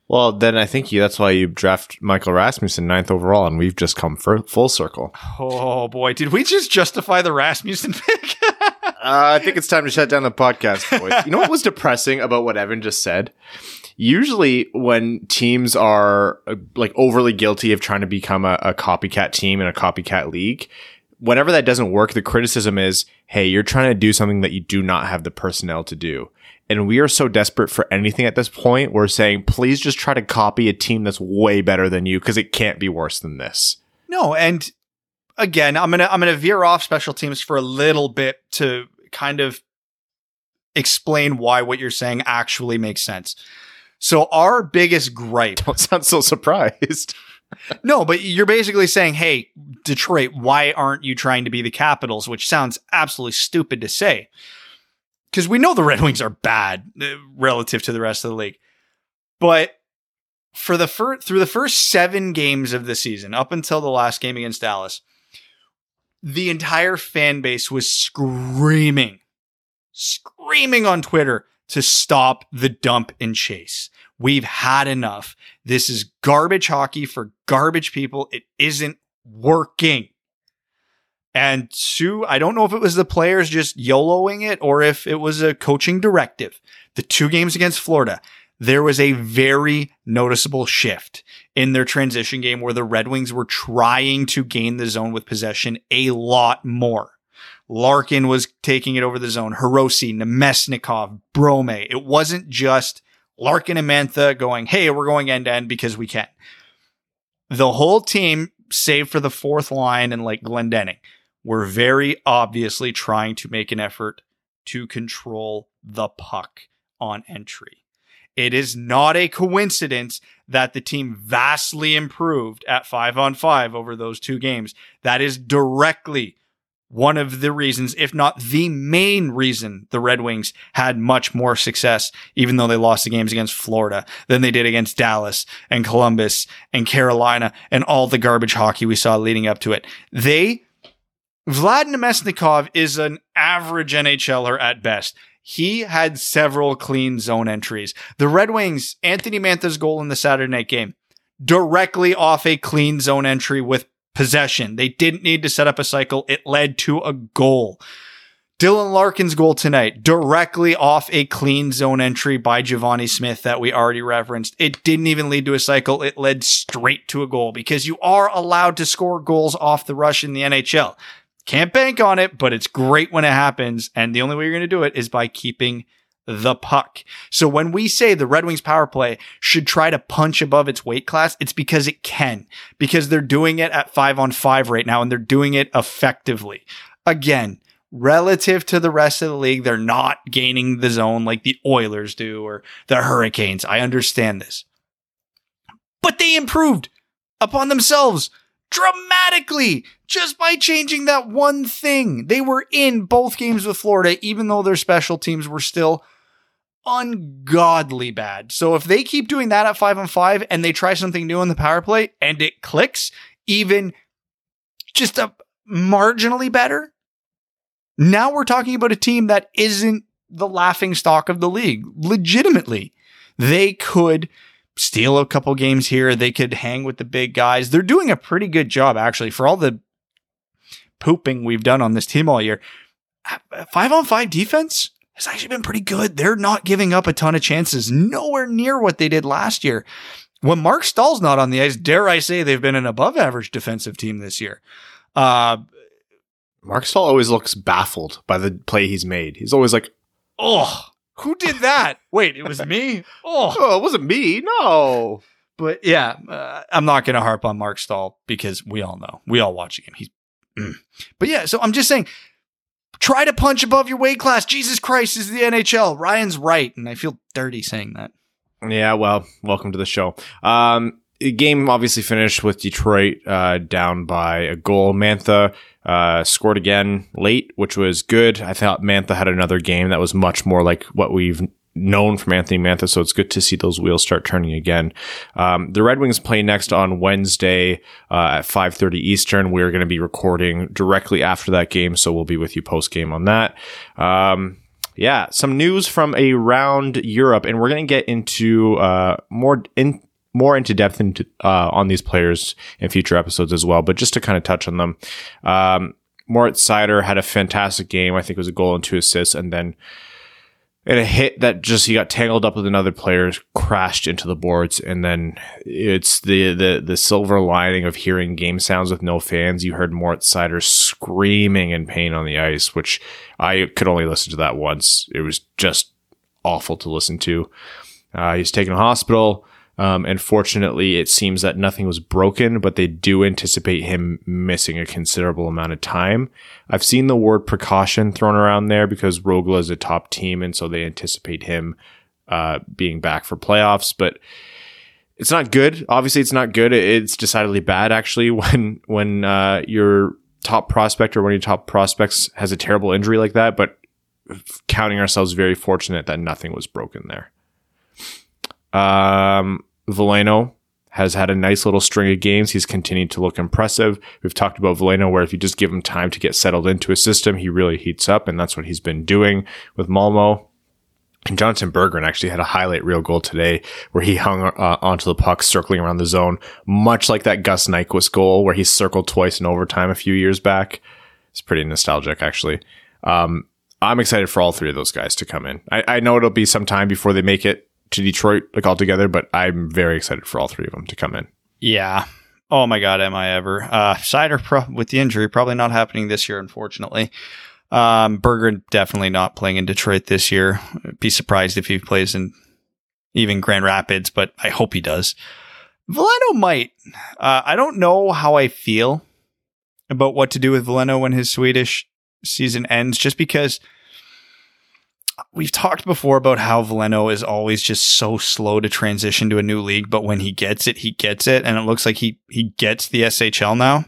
well, then I think you, that's why you draft Michael Rasmussen ninth overall, and we've just come for full circle. Oh boy, did we just justify the Rasmussen pick? Uh, I think it's time to shut down the podcast, boys. you know what was depressing about what Evan just said? Usually, when teams are uh, like overly guilty of trying to become a, a copycat team in a copycat league, whenever that doesn't work, the criticism is, "Hey, you're trying to do something that you do not have the personnel to do." And we are so desperate for anything at this point. We're saying, please just try to copy a team that's way better than you because it can't be worse than this. No, and again, I'm gonna I'm gonna veer off special teams for a little bit to kind of explain why what you're saying actually makes sense. So our biggest gripe Don't sound so surprised. No, but you're basically saying, hey, Detroit, why aren't you trying to be the Capitals? Which sounds absolutely stupid to say. Because we know the Red Wings are bad uh, relative to the rest of the league. But for the first through the first seven games of the season, up until the last game against Dallas, the entire fan base was screaming, screaming on Twitter to stop the dump and chase. We've had enough. This is garbage hockey for garbage people. It isn't working. And two, I don't know if it was the players just YOLOing it or if it was a coaching directive. The two games against Florida, there was a very noticeable shift in their transition game where the Red Wings were trying to gain the zone with possession a lot more. Larkin was taking it over the zone. Hirose, Namestnikov, Brome. It wasn't just Larkin and Mantha going, Hey, we're going end to end because we can. The whole team, save for the fourth line and like Glendening, were very obviously trying to make an effort to control the puck on entry. It is not a coincidence that the team vastly improved at five on five over those two games. That is directly one of the reasons, if not the main reason, the Red Wings had much more success, even though they lost the games against Florida, than they did against Dallas and Columbus and Carolina and all the garbage hockey we saw leading up to it. They, Vlad Namestnikov is an average NHLer at best. He had several clean zone entries. The Red Wings, Anthony Mantha's goal in the Saturday night game, directly off a clean zone entry with possession. They didn't need to set up a cycle. It led to a goal. Dylan Larkin's goal tonight, directly off a clean zone entry by Givani Smith that we already referenced. It didn't even lead to a cycle. It led straight to a goal because you are allowed to score goals off the rush in the NHL. Can't bank on it, but it's great when it happens. And the only way you're going to do it is by keeping the puck. So when we say the Red Wings power play should try to punch above its weight class, it's because it can, because they're doing it at five on five right now and they're doing it effectively. Again, relative to the rest of the league, they're not gaining the zone like the Oilers do or the Hurricanes. I understand this. But they improved upon themselves dramatically just by changing that one thing. They were in both games with Florida, even though their special teams were still ungodly bad. So if they keep doing that at five on five and they try something new in the power play and it clicks, even just a marginally better, now we're talking about a team that isn't the laughing stock of the league. Legitimately, they could steal a couple games here. They could hang with the big guys. They're doing a pretty good job, actually, for all the pooping we've done on this team all year. Five on five defense has actually been pretty good. They're not giving up a ton of chances, nowhere near what they did last year. When Marc Staal's not on the ice, dare I say they've been an above average defensive team this year. Uh, Marc Staal always looks baffled by the play he's made. He's always like, oh, who did that? Wait, it was me? Oh, oh it wasn't me. No. But yeah, uh, I'm not going to harp on Marc Staal because we all know. We all watching him. He's, mm. but yeah, so I'm just saying, try to punch above your weight class. Jesus Christ is the NHL. Ryan's right. And I feel dirty saying that. Yeah, well, welcome to the show. Um, game obviously finished with Detroit uh, down by a goal. Mantha uh, scored again late, which was good. I thought Mantha had another game that was much more like what we've known from Anthony Mantha, so it's good to see those wheels start turning again. Um, the Red Wings play next on Wednesday uh, at 5:30 Eastern. We're going to be recording directly after that game, so we'll be with you post game on that. Um, yeah, some news from around Europe, and we're going to get into uh, more in more into depth into uh, on these players in future episodes as well. But just to kind of touch on them, um, Moritz Seider had a fantastic game. I think it was a goal and two assists, and then in a hit that just he got tangled up with another player, crashed into the boards, and then it's the the the silver lining of hearing game sounds with no fans. You heard Moritz Seider screaming in pain on the ice, which I could only listen to that once. It was just awful to listen to. Uh, he's taken to hospital. Um, and fortunately, it seems that nothing was broken, but they do anticipate him missing a considerable amount of time. I've seen the word precaution thrown around there because Rögle is a top team, and so they anticipate him uh, being back for playoffs. But it's not good. Obviously, it's not good. It's decidedly bad, actually, when when uh, your top prospect or one of your top prospects has a terrible injury like that. But counting ourselves very fortunate that nothing was broken there. Um, Veleno has had a nice little string of games. He's continued to look impressive. We've talked about Veleno, where if you just give him time to get settled into a system, he really heats up, and that's what he's been doing with Malmo. And Jonatan Berggren actually had a highlight reel goal today where he hung uh, onto the puck, circling around the zone, much like that Gus Nyquist goal where he circled twice in overtime a few years back. It's pretty nostalgic, actually. Um, I'm excited for all three of those guys to come in. I, I know it'll be some time before they make it to Detroit like altogether, but I'm very excited for all three of them to come in. Yeah. Oh my God, am I ever? Uh, Seider pro- with the injury probably not happening this year, unfortunately. Um, Berggren definitely not playing in Detroit this year. I'd be surprised if he plays in even Grand Rapids, but I hope he does. Veleno might. Uh, I don't know how I feel about what to do with Veleno when his Swedish season ends, just because we've talked before about how Veleno is always just so slow to transition to a new league, but when he gets it, he gets it, and it looks like he he gets the SHL now.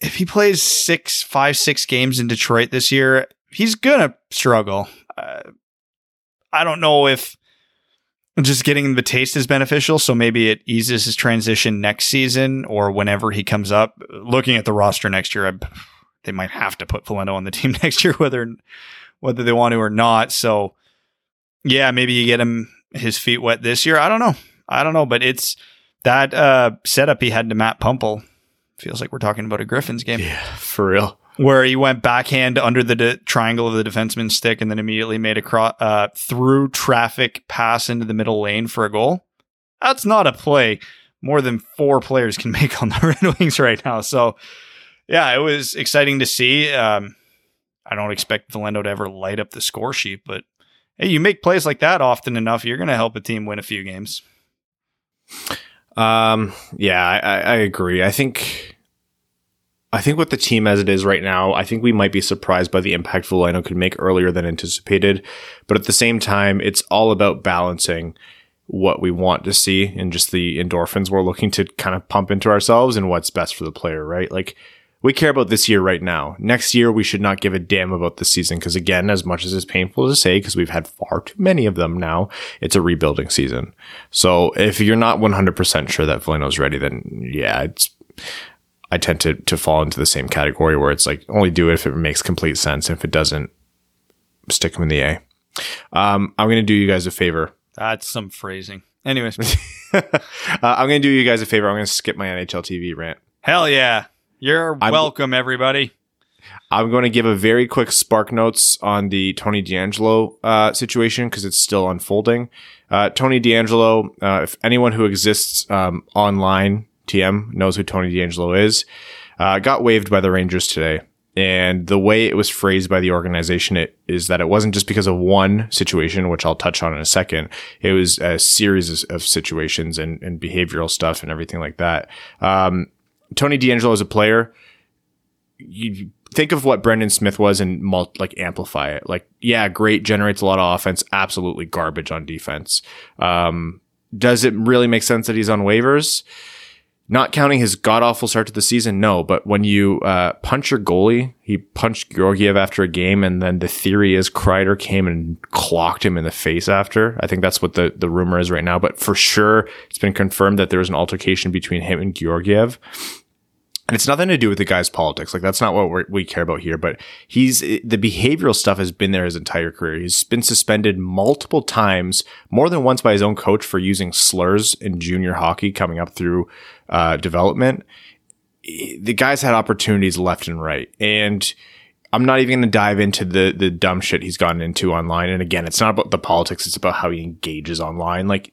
If he plays six, five, six games in Detroit this year, he's gonna struggle. Uh, I don't know if just getting the taste is beneficial, so maybe it eases his transition next season or whenever he comes up. Looking at the roster next year, I, they might have to put Veleno on the team next year, whether whether they want to or not. So, yeah, maybe you get him his feet wet this year. I don't know. I don't know, but it's that uh, setup he had to Matt Pumple Feels like we're talking about a Griffins game. Yeah, for real. Where he went backhand under the de- triangle of the defenseman's stick and then immediately made a cro- uh, through traffic pass into the middle lane for a goal. That's not a play more than four players can make on the Red Wings right now. So, yeah, it was exciting to see. Um, I don't expect Veleno to ever light up the score sheet, but hey, you make plays like that often enough, you're going to help a team win a few games. Um, yeah, I, I agree. I think, I think with the team as it is right now, I think we might be surprised by the impact Veleno could make earlier than anticipated. But at the same time, it's all about balancing what we want to see and just the endorphins we're looking to kind of pump into ourselves and what's best for the player, right? Like we care about this year right now. Next year, we should not give a damn about the season because, again, as much as it's painful to say, because we've had far too many of them now, it's a rebuilding season. So if you're not 100% sure that Veleno's ready, then yeah, it's. I tend to to fall into the same category where it's like only do it if it makes complete sense. If it doesn't, stick him in the A. Um, I'm going to do you guys a favor. That's some phrasing. Anyways, uh, I'm going to do you guys a favor. I'm going to skip my NHL TV rant. hell yeah. You're I'm- welcome, everybody. I'm going to give a very quick spark notes on the Tony DeAngelo uh, situation because it's still unfolding. Uh, Tony DeAngelo, uh, if anyone who exists um, online, TM knows who Tony DeAngelo is, uh, got waived by the Rangers today. And the way it was phrased by the organization it, is that it wasn't just because of one situation, which I'll touch on in a second. It was a series of, of situations and, and behavioral stuff and everything like that. Um, Tony DeAngelo as a player, you think of what Brendan Smith was and mul- like amplify it. Like, yeah, great, generates a lot of offense, absolutely garbage on defense. Um, does it really make sense that he's on waivers? Not counting his god awful start to the season, no. But when you uh, punch your goalie, he punched Georgiev after a game, and then the theory is Kreider came and clocked him in the face after. I think that's what the, the rumor is right now. But for sure, it's been confirmed that there was an altercation between him and Georgiev and it's nothing to do with the guy's politics. Like that's not what we care about here. But he's the behavioral stuff has been there his entire career. He's been suspended multiple times, more than once by his own coach for using slurs in junior hockey coming up through uh, development. The guy's had opportunities left and right, and I'm not even going to dive into the the dumb shit he's gotten into online. And again, it's not about the politics; it's about how he engages online. Like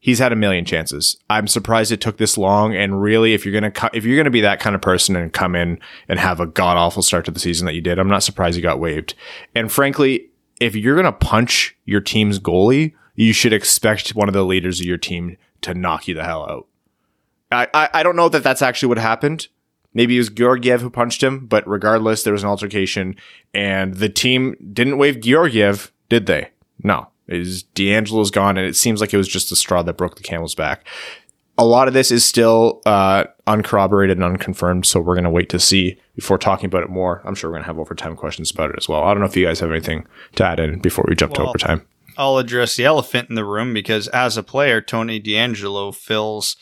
he's had a million chances. I'm surprised it took this long. And really, if you're gonna if you're gonna be that kind of person and come in and have a god awful start to the season that you did, I'm not surprised you got waived. And frankly, if you're gonna punch your team's goalie, you should expect one of the leaders of your team to knock you the hell out. I I, I don't know that that's actually what happened. Maybe it was Georgiev who punched him, but regardless, there was an altercation, and the team didn't waive Georgiev, did they? No, is DeAngelo's gone, and it seems like it was just the straw that broke the camel's back. A lot of this is still uh, uncorroborated and unconfirmed, so we're going to wait to see before talking about it more. I'm sure we're going to have overtime questions about it as well. I don't know if you guys have anything to add in before we jump to Well, overtime. I'll address the elephant in the room because as a player, Tony DeAngelo fills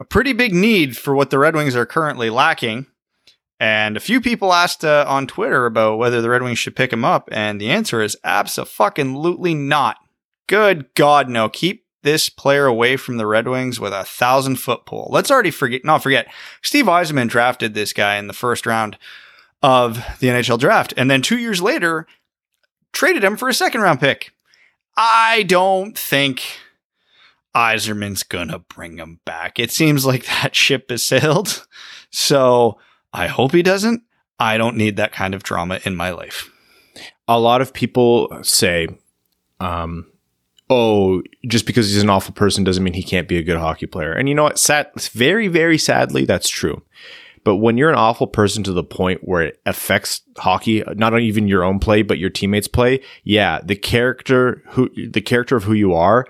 a pretty big need for what the Red Wings are currently lacking. And a few people asked uh, on Twitter about whether the Red Wings should pick him up, and the answer is absolutely not. Good God, no! Keep this player away from the Red Wings with a thousand foot pole. Let's already forget, not forget, Steve Yzerman drafted this guy in the first round of the NHL draft, and then two years later traded him for a second round pick. I don't think Yzerman's gonna bring him back. It seems like that ship has sailed. So I hope he doesn't. I don't need that kind of drama in my life. a lot of people say, um, "Oh, just because he's an awful person doesn't mean he can't be a good hockey player." And you know what? Sad, very, very sadly, that's true. But when you're an awful person to the point where it affects hockey, not even your own play, but your teammates' play, yeah, the character who the character of who you are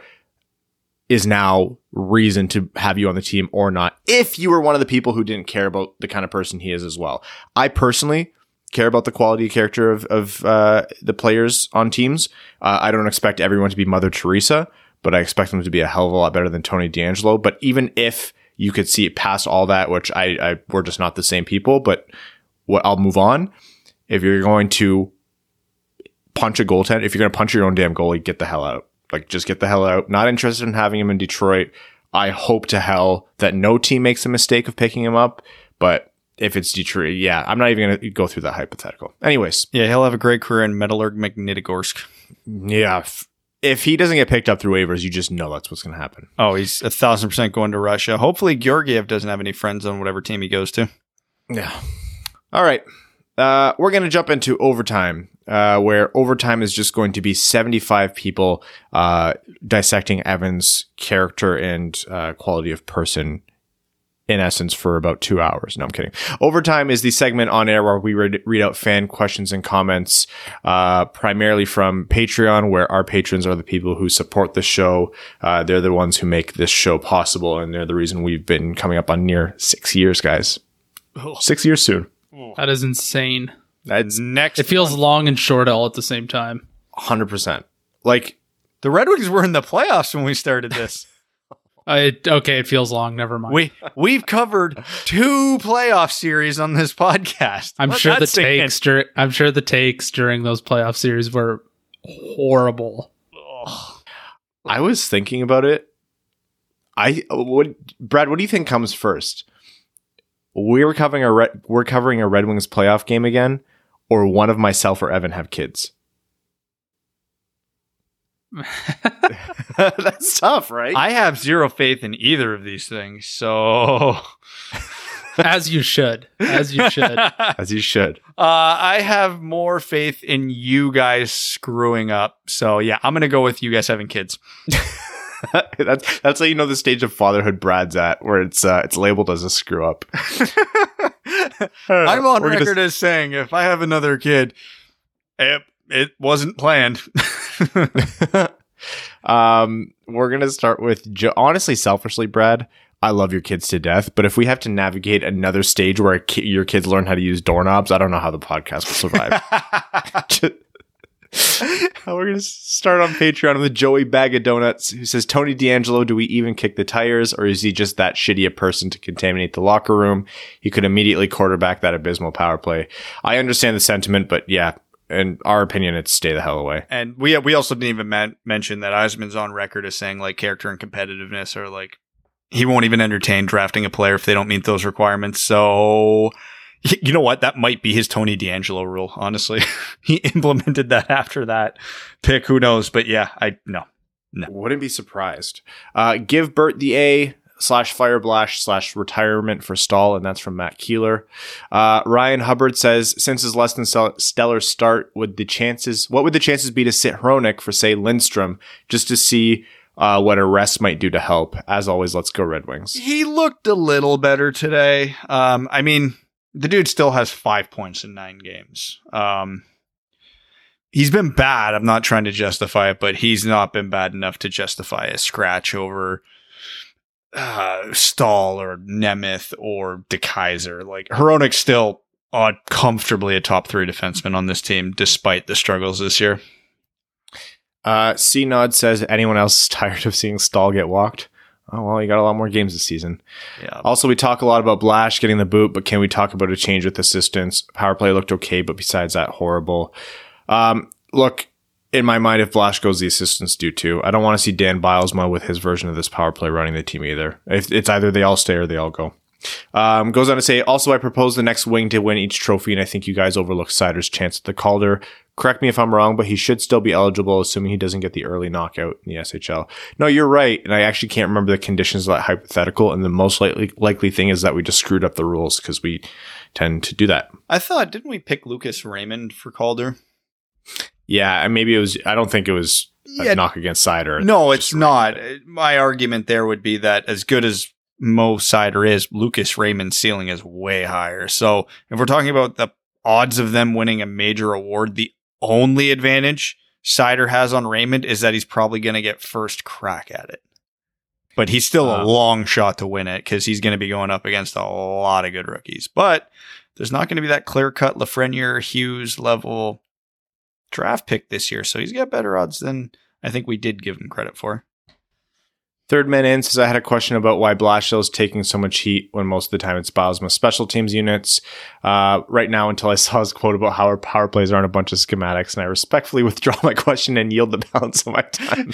is now reason to have you on the team or not. If you were one of the people who didn't care about the kind of person he is as well, I personally care about the quality character of, of uh, the players on teams. Uh, I don't expect everyone to be Mother Teresa, but I expect them to be a hell of a lot better than Tony DeAngelo. But even if you could see it past all that, which I, I we're just not the same people, but what I'll move on. if you're going to punch a goaltender, if you're going to punch your own damn goalie, get the hell out. Like, just get the hell out. Not interested in having him in Detroit. I hope to hell that no team makes a mistake of picking him up. But if it's Detroit, yeah, I'm not even going to go through that hypothetical. Anyways, Yeah, he'll have a great career in Metallurg Magnitogorsk. yeah, if, if he doesn't get picked up through waivers, you just know that's what's going to happen. Oh, he's a thousand percent going to Russia. Hopefully, Georgiev doesn't have any friends on whatever team he goes to. Yeah. All right. Uh, we're going to jump into overtime, uh, where overtime is just going to be 75 people uh, dissecting Evan's character and uh, quality of person in essence for about two hours. No, I'm kidding. Overtime is the segment on air where we read, read out fan questions and comments, uh, primarily from Patreon, where our patrons are the people who support the show. Uh, they're the ones who make this show possible, and they're the reason we've been coming up on near six years, guys. Six years soon. That is insane. That's Next, It feels long and short all at the same time. 100%. Like, the Red Wings were in the playoffs when we started this. I okay, it feels long. Never mind. we we've covered two playoff series on this podcast. I'm Let sure the takes dur- I'm sure the takes during those playoff series were horrible. I was thinking about it. I what Brad, what do you think comes first? We're covering a Red, we're covering a Red Wings playoff game again, or one of myself or Evan have kids. That's tough, right? I have zero faith in either of these things. So, As you should. As you should. As you should. Uh, I have more faith in you guys screwing up. So, yeah, I'm gonna go with you guys having kids. that's that's how you know the stage of fatherhood Brad's at, where it's uh, it's labeled as a screw up. I'm on We're record as saying if I have another kid, it, it wasn't planned. um, we're gonna start with jo- honestly, selfishly, Brad. I love your kids to death, but if we have to navigate another stage where ki- your kids learn how to use doorknobs, I don't know how the podcast will survive. We're gonna start on Patreon with Joey Bag of Donuts, who says, "Tony DeAngelo, do we even kick the tires, or is he just that shitty a person to contaminate the locker room? He could immediately quarterback that abysmal power play. I understand the sentiment, but yeah, in our opinion, it's stay the hell away. and we we also didn't even men- mention that Yzerman's on record as saying like character and competitiveness are like he won't even entertain drafting a player if they don't meet those requirements. So you know what? That might be his Tony DeAngelo rule. Honestly, he implemented that after that pick. Who knows? But yeah, I no. No. Wouldn't be surprised. Uh, give Bert the A slash fire blash slash retirement for Staal, and that's from Matt Keeler. Uh, Ryan Hubbard says, since his less than stellar start, would the chances, what would the chances be to sit Hronek for say Lindstrom just to see uh, what a rest might do to help? As always, let's go Red Wings. He looked a little better today. Um, I mean, the dude still has five points in nine games. Um, he's been bad. I'm not trying to justify it, but he's not been bad enough to justify a scratch over uh, Staal or Nemeth or DeKeyser. Like Hronek's still uh, comfortably a top three defenseman on this team, despite the struggles this year. Uh, C Nod says, anyone else tired of seeing Staal get walked? Oh, well, you got a lot more games this season. Yeah. Also, we talk a lot about Blash getting the boot, but can we talk about a change with assistance? Power play looked okay, but besides that, horrible. Um, look, in my mind, if Blash goes, the assistants do too. I don't want to see Dan Bylsma with his version of this power play running the team either. If it's either they all stay or they all go. Um, goes on to say, also, I propose the next wing to win each trophy, and I think you guys overlook Seider's chance at the Calder. Correct me if I'm wrong, but he should still be eligible, assuming he doesn't get the early knockout in the SHL. No, you're right, and I actually can't remember the conditions of that hypothetical. And the most likely likely thing is that we just screwed up the rules because we tend to do that. I thought, didn't we pick Lucas Raymond for Calder? Yeah, and maybe it was. I don't think it was a Yeah, knock against Seider. No, it's not. My argument there would be that as good as Mo Seider is, Lucas Raymond's ceiling is way higher. So if we're talking about the odds of them winning a major award, the only advantage Seider has on Raymond is that he's probably going to get first crack at it. But he's still a Uh. long shot to win it because he's going to be going up against a lot of good rookies. But there's not going to be that clear cut Lafreniere Hughes level draft pick this year. So he's got better odds than I think we did give him credit for. Third man in says I had a question about why Blashill is taking so much heat when most of the time it's Bylsma special teams units. Uh, right now, until I saw his quote about how our power plays aren't a bunch of schematics, and I respectfully withdraw my question and yield the balance of my time.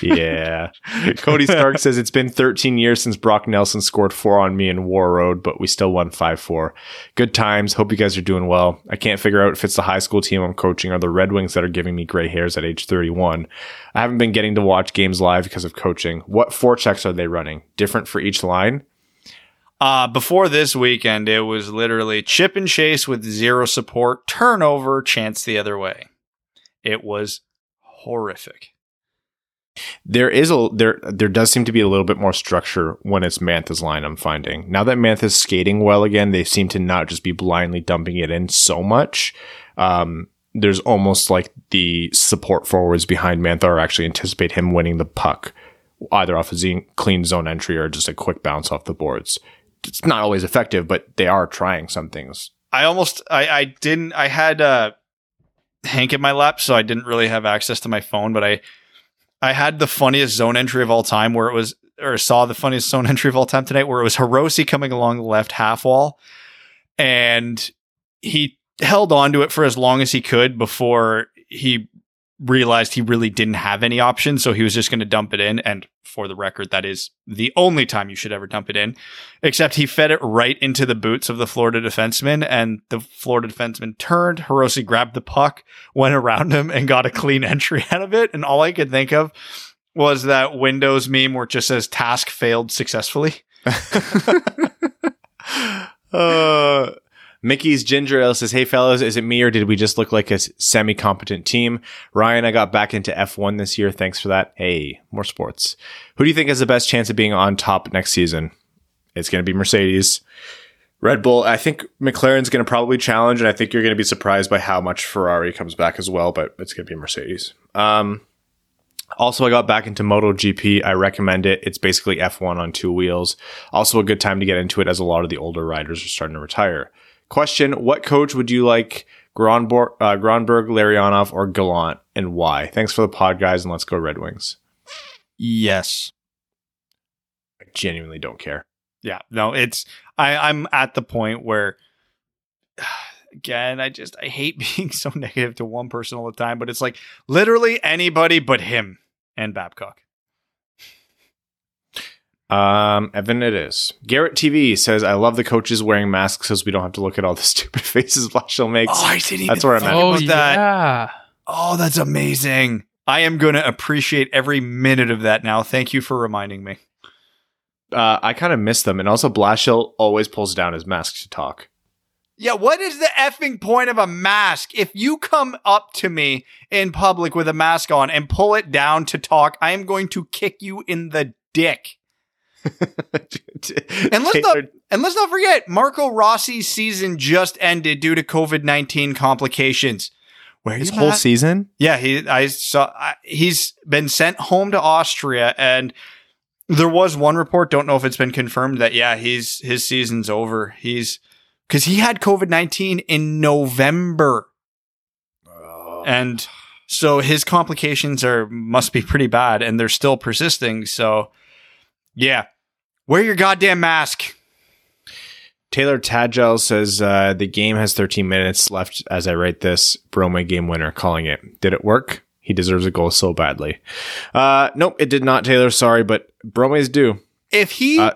Yeah. Cody Stark says it's been 13 years since Brock Nelson scored four on me in Warroad, but we still won 5 4. Good times. Hope you guys are doing well. I can't figure out if it's the high school team I'm coaching or the Red Wings that are giving me gray hairs at age 31. I haven't been getting to watch games live because of coaching. What forechecks are they running? Different for each line? Uh, before this weekend, it was literally chip and chase with zero support, turnover, chance the other way. It was horrific. There is a there there does seem to be a little bit more structure when it's Mantha's line. I'm finding now that Mantha's skating well again, they seem to not just be blindly dumping it in so much. Um, there's almost like the support forwards behind Mantha are actually anticipate him winning the puck, either off a clean zone entry or just a quick bounce off the boards. It's not always effective, but they are trying some things. I almost I, I didn't I had uh Hank in my lap, so I didn't really have access to my phone, but I I had the funniest zone entry of all time where it was or saw the funniest zone entry of all time tonight where it was Hirose coming along the left half wall and he held on to it for as long as he could before he realized he really didn't have any options. So he was just going to dump it in. And for the record, that is the only time you should ever dump it in. Except he fed it right into the boots of the Florida defenseman, and the Florida defenseman turned. Hirose grabbed the puck, went around him, and got a clean entry out of it. And all I could think of was that Windows meme where it just says task failed successfully. uh, Mickey's Ginger Ale says, Hey fellas, is it me or did we just look like a semi competent team? Ryan, I got back into F1 this year. Thanks for that. Hey, more sports. Who do you think has the best chance of being on top next season? It's going to be Mercedes. Red Bull, I think McLaren's going to probably challenge, and I think you're going to be surprised by how much Ferrari comes back as well, but it's going to be Mercedes. Um, also, I got back into MotoGP. I recommend it. It's basically F1 on two wheels. Also, a good time to get into it as a lot of the older riders are starting to retire. Question What coach would you like, Gronborg, uh, Gronberg, Larionov, or Gallant, and why? Thanks for the pod, guys, and let's go Red Wings. Yes. I genuinely don't care. Yeah. No, it's, I, I'm at the point where, again, I just, I hate being so negative to one person all the time, but it's like literally anybody but him and Babcock. Um, Evan, it is. Garrett TV says, "I love the coaches wearing masks, so we don't have to look at all the stupid faces Blashill makes." Oh, I didn't That's where I'm at. Oh that. yeah. Oh, that's amazing. I am going to appreciate every minute of that now. Thank you for reminding me. Uh, I kind of miss them, and also Blashill always pulls down his mask to talk. Yeah, what is the effing point of a mask? If you come up to me in public with a mask on and pull it down to talk, I am going to kick you in the dick. And let's not and let's not forget, Marco Rossi's season just ended due to COVID nineteen complications. Where his whole season. Yeah, he I saw I, he's been sent home to Austria, and there was one report. Don't know if it's been confirmed that yeah, he's his season's over. He's because he had COVID nineteen in November, and so his complications are must be pretty bad, and they're still persisting. So yeah, wear your goddamn mask. Taylor Tadgel says uh, the game has 13 minutes left as I write this. Brome game winner, calling it. Did it work? He deserves a goal so badly. Uh, nope, it did not, Taylor. Sorry, but Brome's do. If he Uh,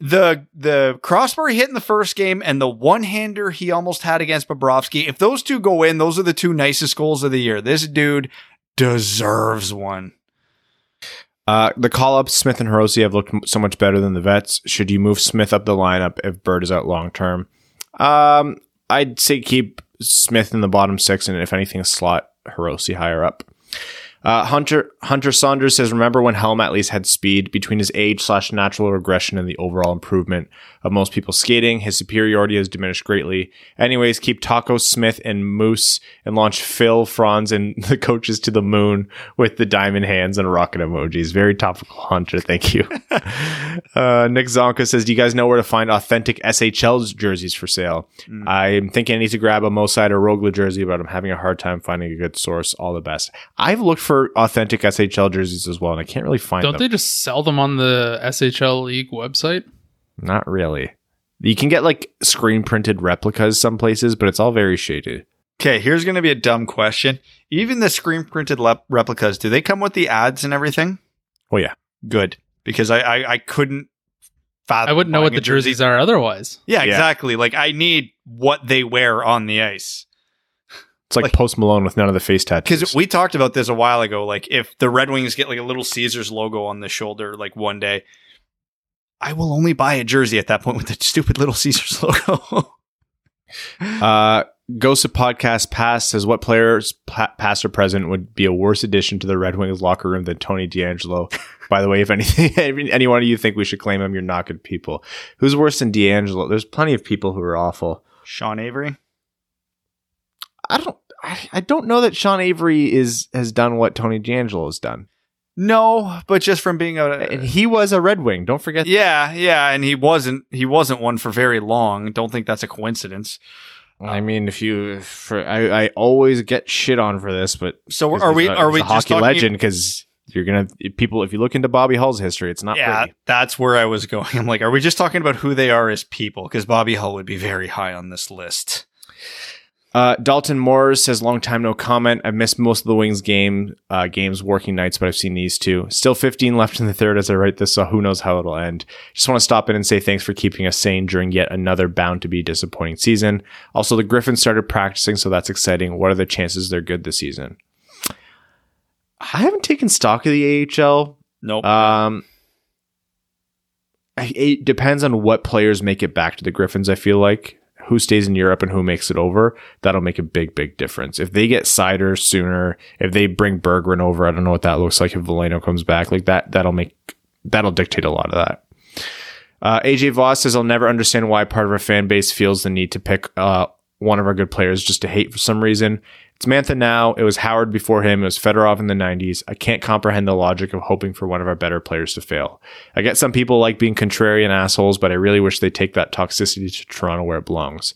the the crossbar hit in the first game and the one hander he almost had against Bobrovsky, if those two go in, those are the two nicest goals of the year. This dude deserves one. Uh, the call up Smith and Hirose have looked so much better than the vets. Should you move Smith up the lineup if Bird is out long term? Um, I'd say keep Smith in the bottom six, and if anything, slot Hirose higher up. Uh, Hunter Hunter Saunders says, "Remember when Helm at least had speed between his age slash natural regression and the overall improvement of most people skating. His superiority has diminished greatly. Anyways, keep Taco Smith and Moose and launch Phil Franz and the coaches to the moon with the diamond hands and rocket emojis. Very topical, Hunter. Thank you. uh, Nick Zonka says, "Do you guys know where to find authentic SHL jerseys for sale? I'm thinking I need to grab a Moside or Rögle jersey, but I'm having a hard time finding a good source. All the best. I've looked for." For authentic SHL jerseys as well, and I can't really find them. Don't them. they just sell them on the SHL League website? Not really. You can get like screen printed replicas some places, but it's all very shaded. Okay, here's going to be a dumb question. Even the screen printed lep- replicas, do they come with the ads and everything? Oh yeah. Good, because I I, I couldn't. Fathom I wouldn't know what the a jersey. jerseys are otherwise. Yeah, Yeah. exactly. Like I need what they wear on the ice. It's like, Like- Post Malone with none of the face tattoos. Because we talked about this a while ago. Like, if the Red Wings get like a little Caesars logo on the shoulder, like one day, I will only buy a jersey at that point with the stupid little Caesars logo. Uh, Ghost of Podcast Pass says what players, pa- past or present, would be a worse addition to the Red Wings locker room than Tony DeAngelo? By the way, if anything, any one of you think we should claim him, you're not good people. Who's worse than DeAngelo? There's plenty of people who are awful. Sean Avery. I don't. I, I don't know that Sean Avery is has done what Tony DeAngelo has done, No, but just from being a and he was a Red Wing. Don't forget. yeah, yeah, and he wasn't he wasn't one for very long. Don't think that's a coincidence. I um, mean, if you, for, I, I always get shit on for this, but So are we a- are we a hockey legend? Because you're gonna people if you look into Bobby Hull's history, it's not Yeah, pretty. that's where I was going. I'm like, are we just talking about who they are as people? Because Bobby Hull would be very high on this list. Uh, Dalton Moore says, "Long time no comment. I've missed most of the Wings game uh, games, working nights, but I've seen these two. Still 15 left in the third as I write this, so who knows how it'll end. Just want to stop in and say thanks for keeping us sane during yet another bound to be disappointing season. Also, the Griffins started practicing, so that's exciting. What are the chances they're good this season? I haven't taken stock of the AHL. Nope. Um, it depends on what players make it back to the Griffins. I feel like who stays in Europe and who makes it over. That'll make a big, big difference. If they get Seider sooner, if they bring Berggren over, I don't know what that looks like. If Veleno comes back, like that, that'll make that'll dictate a lot of that. Uh, AJ Voss says, I'll never understand why part of our fan base feels the need to pick uh, one of our good players just to hate for some reason. It's Mantha now. It was Howard before him. It was Fedorov in the 90s. I can't comprehend the logic of hoping for one of our better players to fail. I get some people like being contrarian assholes, but I really wish they take that toxicity to Toronto where it belongs.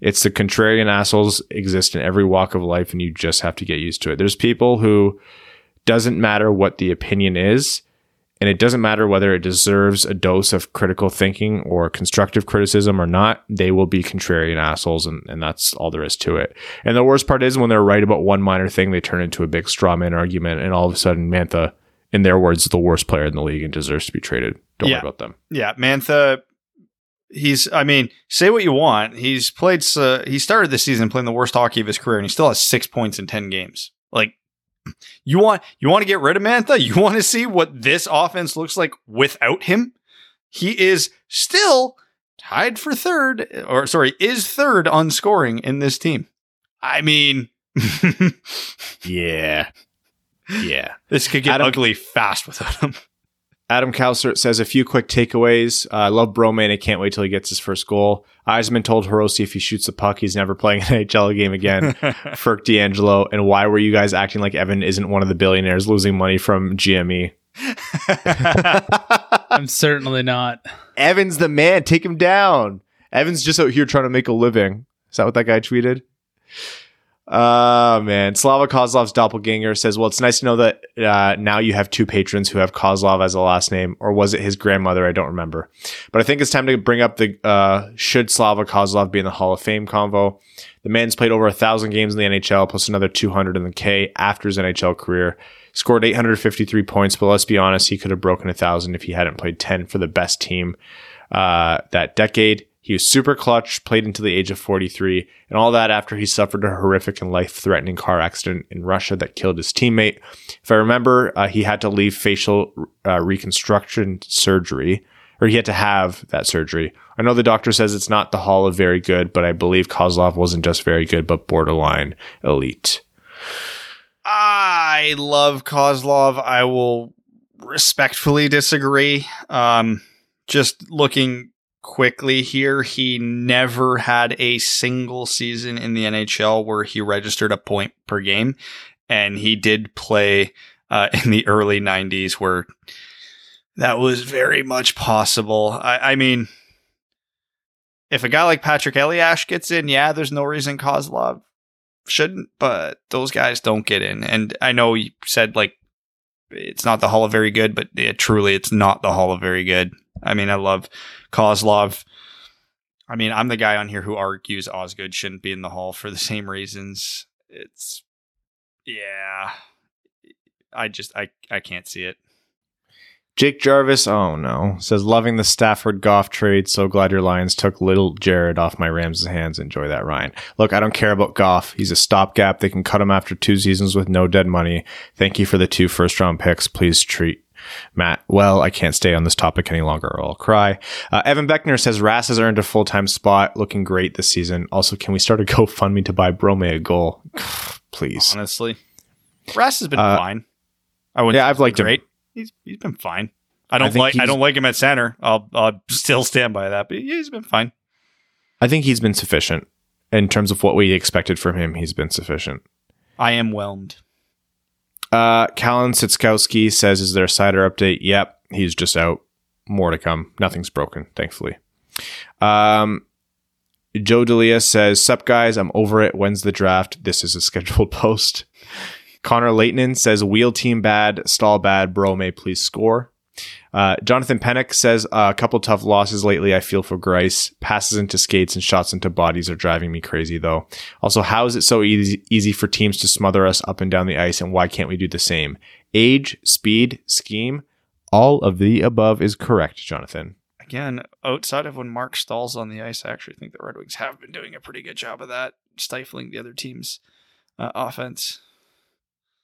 It's the contrarian assholes exist in every walk of life, and you just have to get used to it. There's people who doesn't matter what the opinion is, and it doesn't matter whether it deserves a dose of critical thinking or constructive criticism or not, they will be contrarian assholes, and, and that's all there is to it. And the worst part is when they're right about one minor thing, they turn into a big straw man argument, and all of a sudden, Mantha, in their words, is the worst player in the league and deserves to be traded. Don't Yeah. worry about them. Yeah, Mantha. He's. I mean, say what you want. He's played. Uh, he started the season playing the worst hockey of his career, and he still has six points in ten games. Like, you want you want to get rid of Mantha? You want to see what this offense looks like without him? He is still tied for third, or sorry, is third on scoring in this team. I mean, Yeah. Yeah. this could get ugly fast without him. Adam Kalsert says a few quick takeaways. Uh, I love Bromane. I can't wait till he gets his first goal. Yzerman told Hirose if he shoots the puck, he's never playing an NHL game again. Ferk DeAngelo. And why were you guys acting like Evan isn't one of the billionaires losing money from? GME? I'm certainly not. Evan's the man. Take him down. Evan's just out here trying to make a living. Is that what that guy tweeted? Uh man, Slava Kozlov's doppelganger says, "Well, it's nice to know that uh, now you have two patrons who have Kozlov as a last name, or was it his grandmother? I don't remember. But I think it's time to bring up the uh, should Slava Kozlov be in the Hall of Fame convo. The man's played over a thousand games in the NHL, plus another 200 in the K after his NHL career. Scored 853 points, but let's be honest, he could have broken a thousand if he hadn't played 10 for the best team uh, that decade. He was super clutch, played until the age of 43, and all that after he suffered a horrific and life threatening car accident in Russia that killed his teammate. If I remember, uh, he had to leave facial uh, reconstruction surgery, or he had to have that surgery. I know the doctor says it's not the hall of very good, but I believe Kozlov wasn't just very good, but borderline elite. I love Kozlov. I will respectfully disagree. Um, just looking quickly here, he never had a single season in the NHL where he registered a point per game. And he did play uh, in the early 90s where that was very much possible. I, I mean, if a guy like Patrik Elias gets in, yeah, there's no reason Kozlov shouldn't, but those guys don't get in. And I know you said like it's not the Hall of Very Good, but truly, it's not the Hall of Very Good. I mean, I love Kozlov. I mean, I'm the guy on here who argues Osgood shouldn't be in the Hall for the same reasons. It's yeah. I just I I can't see it. Jake Jarvis, oh no, says loving the Stafford Goff trade. So glad your Lions took little Jared off my Rams' hands. Enjoy that, Ryan. Look, I don't care about Goff. He's a stopgap. They can cut him after two seasons with no dead money. Thank you for the two first round picks. Please treat Matt, well, I can't stay on this topic any longer or I'll cry. Uh, Evan Beckner says Rass has earned a full time spot, looking great this season. Also, can we start a GoFundMe to buy Brome a goal? Please. Honestly, Rass has been Uh, fine. I wouldn't. yeah, I've liked been him. great. He's he's been fine. I don't think like I don't like him at center. I'll I'll still stand by that. But he's been fine. I think he's been sufficient in terms of what we expected from him. He's been sufficient. I am whelmed. Uh, Callan Sitskowski says, "Is there a Seider update?" Yep, he's just out. More to come. Nothing's broken, thankfully. Um, Joe Delia says, "Sup guys, I'm over it. When's the draft? This is a scheduled post." Connor Leighton says, "Wheel team bad, Staal bad. Brome please score." Uh, Jonathan Pennick says, "A couple tough losses lately. I feel for Greiss. Passes into skates and shots into bodies are driving me crazy, though. Also, how is it so easy easy for teams to smother us up and down the ice, and why can't we do the same? Age, speed, scheme, all of the above is correct, Jonathan. Again, outside of when Marc Staal's on the ice, I actually think the Red Wings have been doing a pretty good job of that, stifling the other team's uh, offense.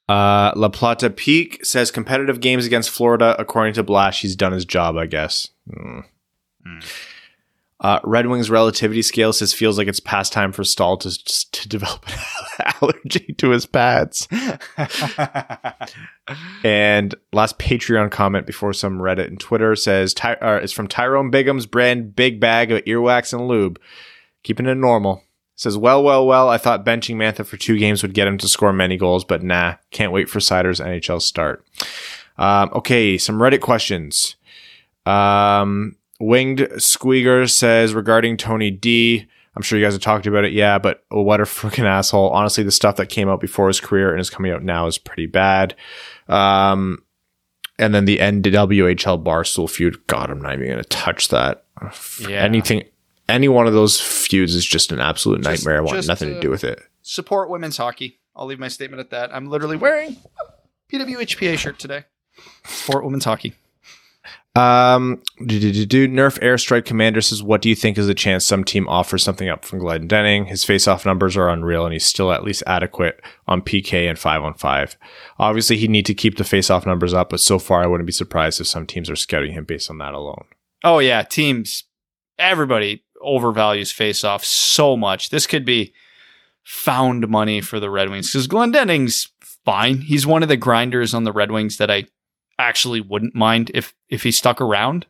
Uh, La Plata Peak says competitive games against Florida. According to Blash, he's done his job, I guess. Hmm. Hmm. Uh, Red Wings relativity scale says feels like it's past time for Staal to to develop an allergy to his pads. And last Patreon comment before some Reddit and Twitter says Ty- uh, it's from Tyrone Bigham's brand big bag of earwax and lube, keeping it normal. Says well, well, well. I thought benching Mantha for two games would get him to score many goals, but nah. Can't wait for Seider's NHL start. Um, okay, some Reddit questions. Um, Winged Squeaker says regarding Tony D. I'm sure you guys have talked about it, yeah, but what a freaking asshole. Honestly, the stuff that came out before his career and is coming out now is pretty bad. Um, and then the NWHL Barstool feud. God, I'm not even going to touch that. Yeah. Anything, any one of those feuds is just an absolute Just- nightmare. I want nothing to uh, do with it. Support women's hockey. I'll leave my statement at that. I'm literally wearing a PWHPA shirt today. Support women's hockey. Um, do, do, do, do. Nerf Airstrike Commander says, "What do you think is the chance some team offers something up from Glendening? His face-off numbers are unreal, and he's still at least adequate on PK and five on five. Obviously, he'd need to keep the face-off numbers up, but so far, I wouldn't be surprised if some teams are scouting him based on that alone. Oh yeah, teams. Everybody overvalues face-off so much. This could be found money for the Red Wings because Glendening's fine. He's one of the grinders on the Red Wings that I actually wouldn't mind if if he stuck around.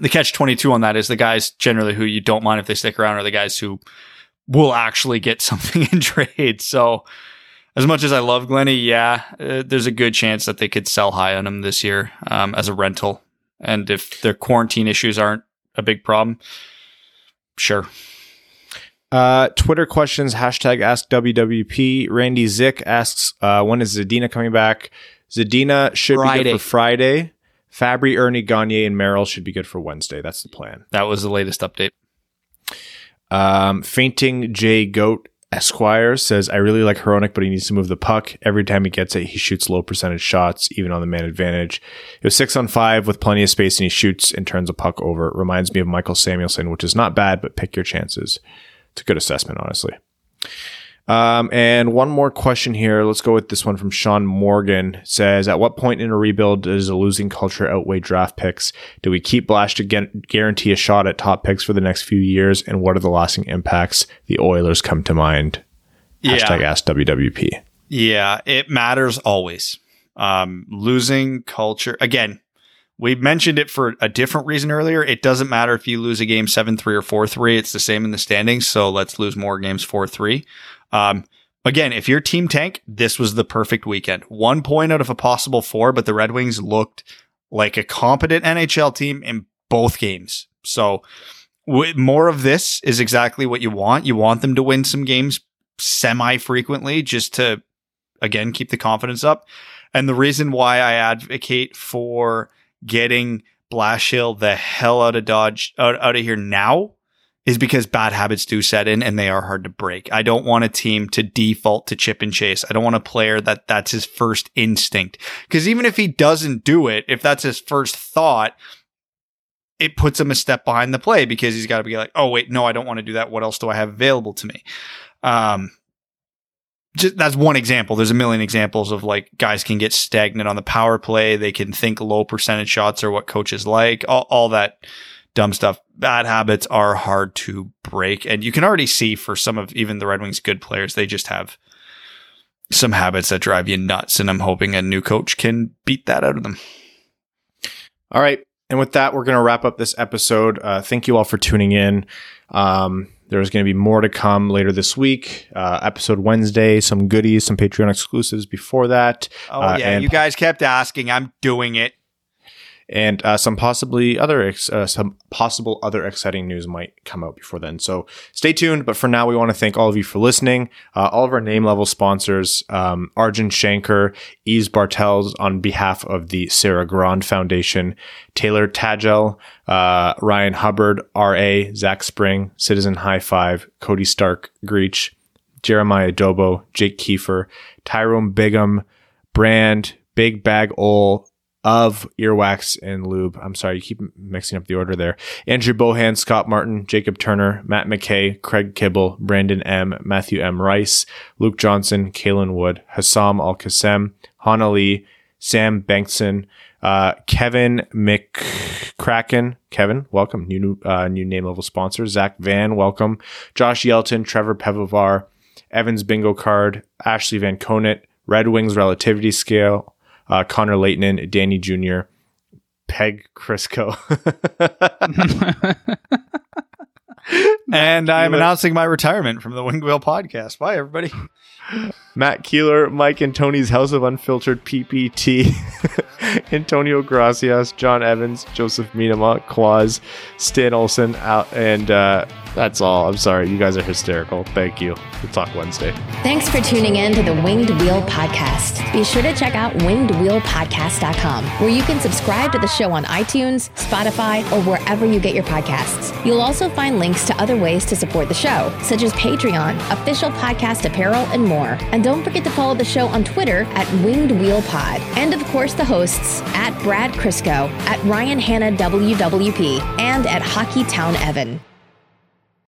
The catch twenty two on that is the guys generally who you don't mind if they stick around are the guys who will actually get something in trade. So. As much as I love Glenny, yeah, uh, there's a good chance that they could sell high on him this year um, as a rental. And if their quarantine issues aren't a big problem, sure. Uh, Twitter questions, hashtag ask WWP. Randy Zick asks, uh, when is Zadina coming back? Zadina should be good for Friday. Fabbri, Erne, Gagne, and Merrill should be good for Wednesday. That's the plan. That was the latest update. Um, Fainting J Goat Esquire says, I really like Hronek, but he needs to move the puck. Every time he gets it, he shoots low percentage shots, even on the man advantage. It was six on five with plenty of space and he shoots and turns a puck over. It reminds me of Mikael Samuelsson, which is not bad, but pick your chances. It's a good assessment, honestly. Um, and one more question here. Let's go with this one from Sean Morgan. It says, at what point in a rebuild does a losing culture outweigh draft picks? Do we keep Blash to get, guarantee a shot at top picks for the next few years? And what are the lasting impacts? The Oilers come to mind. Hashtag ask WWP. Yeah, it matters always. Um, losing culture again. We mentioned it for a different reason earlier. It doesn't matter if you lose a game seven three or four three. It's the same in the standings. So let's lose more games four three. Um, again, if your team tank, this was the perfect weekend. One point out of a possible four, but the Red Wings looked like a competent NHL team in both games. So w- more of this is exactly what you want. You want them to win some games semi frequently just to, again, keep the confidence up. And the reason why I advocate for getting Blashill the hell out of Dodge, out, out of here now is because bad habits do set in and they are hard to break. I don't want a team to default to chip and chase. I don't want a player that that's his first instinct. Because even if he doesn't do it, if that's his first thought, it puts him a step behind the play because he's got to be like, oh wait, no, I don't want to do that. What else do I have available to me? Um, just, that's one example. There's a million examples of like guys can get stagnant on the power play. They can think low percentage shots are what coaches like. All, all that dumb stuff. Bad habits are hard to break, and you can already see for some of even the Red Wings' good players, they just have some habits that drive you nuts. And I'm hoping a new coach can beat that out of them. All right. And with that, we're going to wrap up this episode. Uh, thank you all for tuning in. Um, there's going to be more to come later this week. Uh, episode Wednesday, some goodies, some Patreon exclusives before that. Oh, Uh, yeah. You guys kept asking. I'm doing it. And uh, some possibly other ex- uh, some possible other exciting news might come out before then. So stay tuned. But for now, we want to thank all of you for listening. Uh, all of our name level sponsors: um, Arjun Shanker, Ease Bartels on behalf of the Sarah Grand Foundation, Taylor Tagel, uh, Ryan Hubbard, R.A., Zach Spring, Citizen High Five, Cody Stark, Greach, Jeremiah Dobo, Jake Kiefer, Tyrone Bigham, Brand, Big Bag Ol, of Earwax and Lube. I'm sorry, you keep mixing up the order there. Andrew Bohan, Scott Martin, Jacob Turner, Matt McKay, Craig Kibble, Brandon M, Matthew M. Rice, Luke Johnson, Kalen Wood, Hassam Al Qassem, Hana Lee, Sam Bankson, uh, Kevin McCracken. Kevin, welcome. New uh, new name level sponsor. Zach Van, welcome. Josh Yelton, Trevor Pevovar, Evans Bingo Card, Ashley Van Conant, Red Wings Relativity Scale, uh, Connor Leighton, Danny Jr., Peg Crisco. And I'm announcing my retirement from the Wing Wheel podcast. Bye, everybody. Matt Keeler, Mike and Tony's House of Unfiltered PPT, Antonio Gracias, John Evans, Joseph Minama, Quaz, Stan Olson, out, and uh, that's all. I'm sorry. You guys are hysterical. Thank you. We'll talk Wednesday. Thanks for tuning in to the Winged Wheel Podcast. Be sure to check out wingedwheelpodcast.com, where you can subscribe to the show on iTunes, Spotify, or wherever you get your podcasts. You'll also find links to other ways to support the show, such as Patreon, official podcast apparel, and more. And don't forget to follow the show on Twitter at Winged Wheel Pod. And of course, the hosts at Brad Crisco, at Ryan Hanna WWP, and at Hockey Town Evan.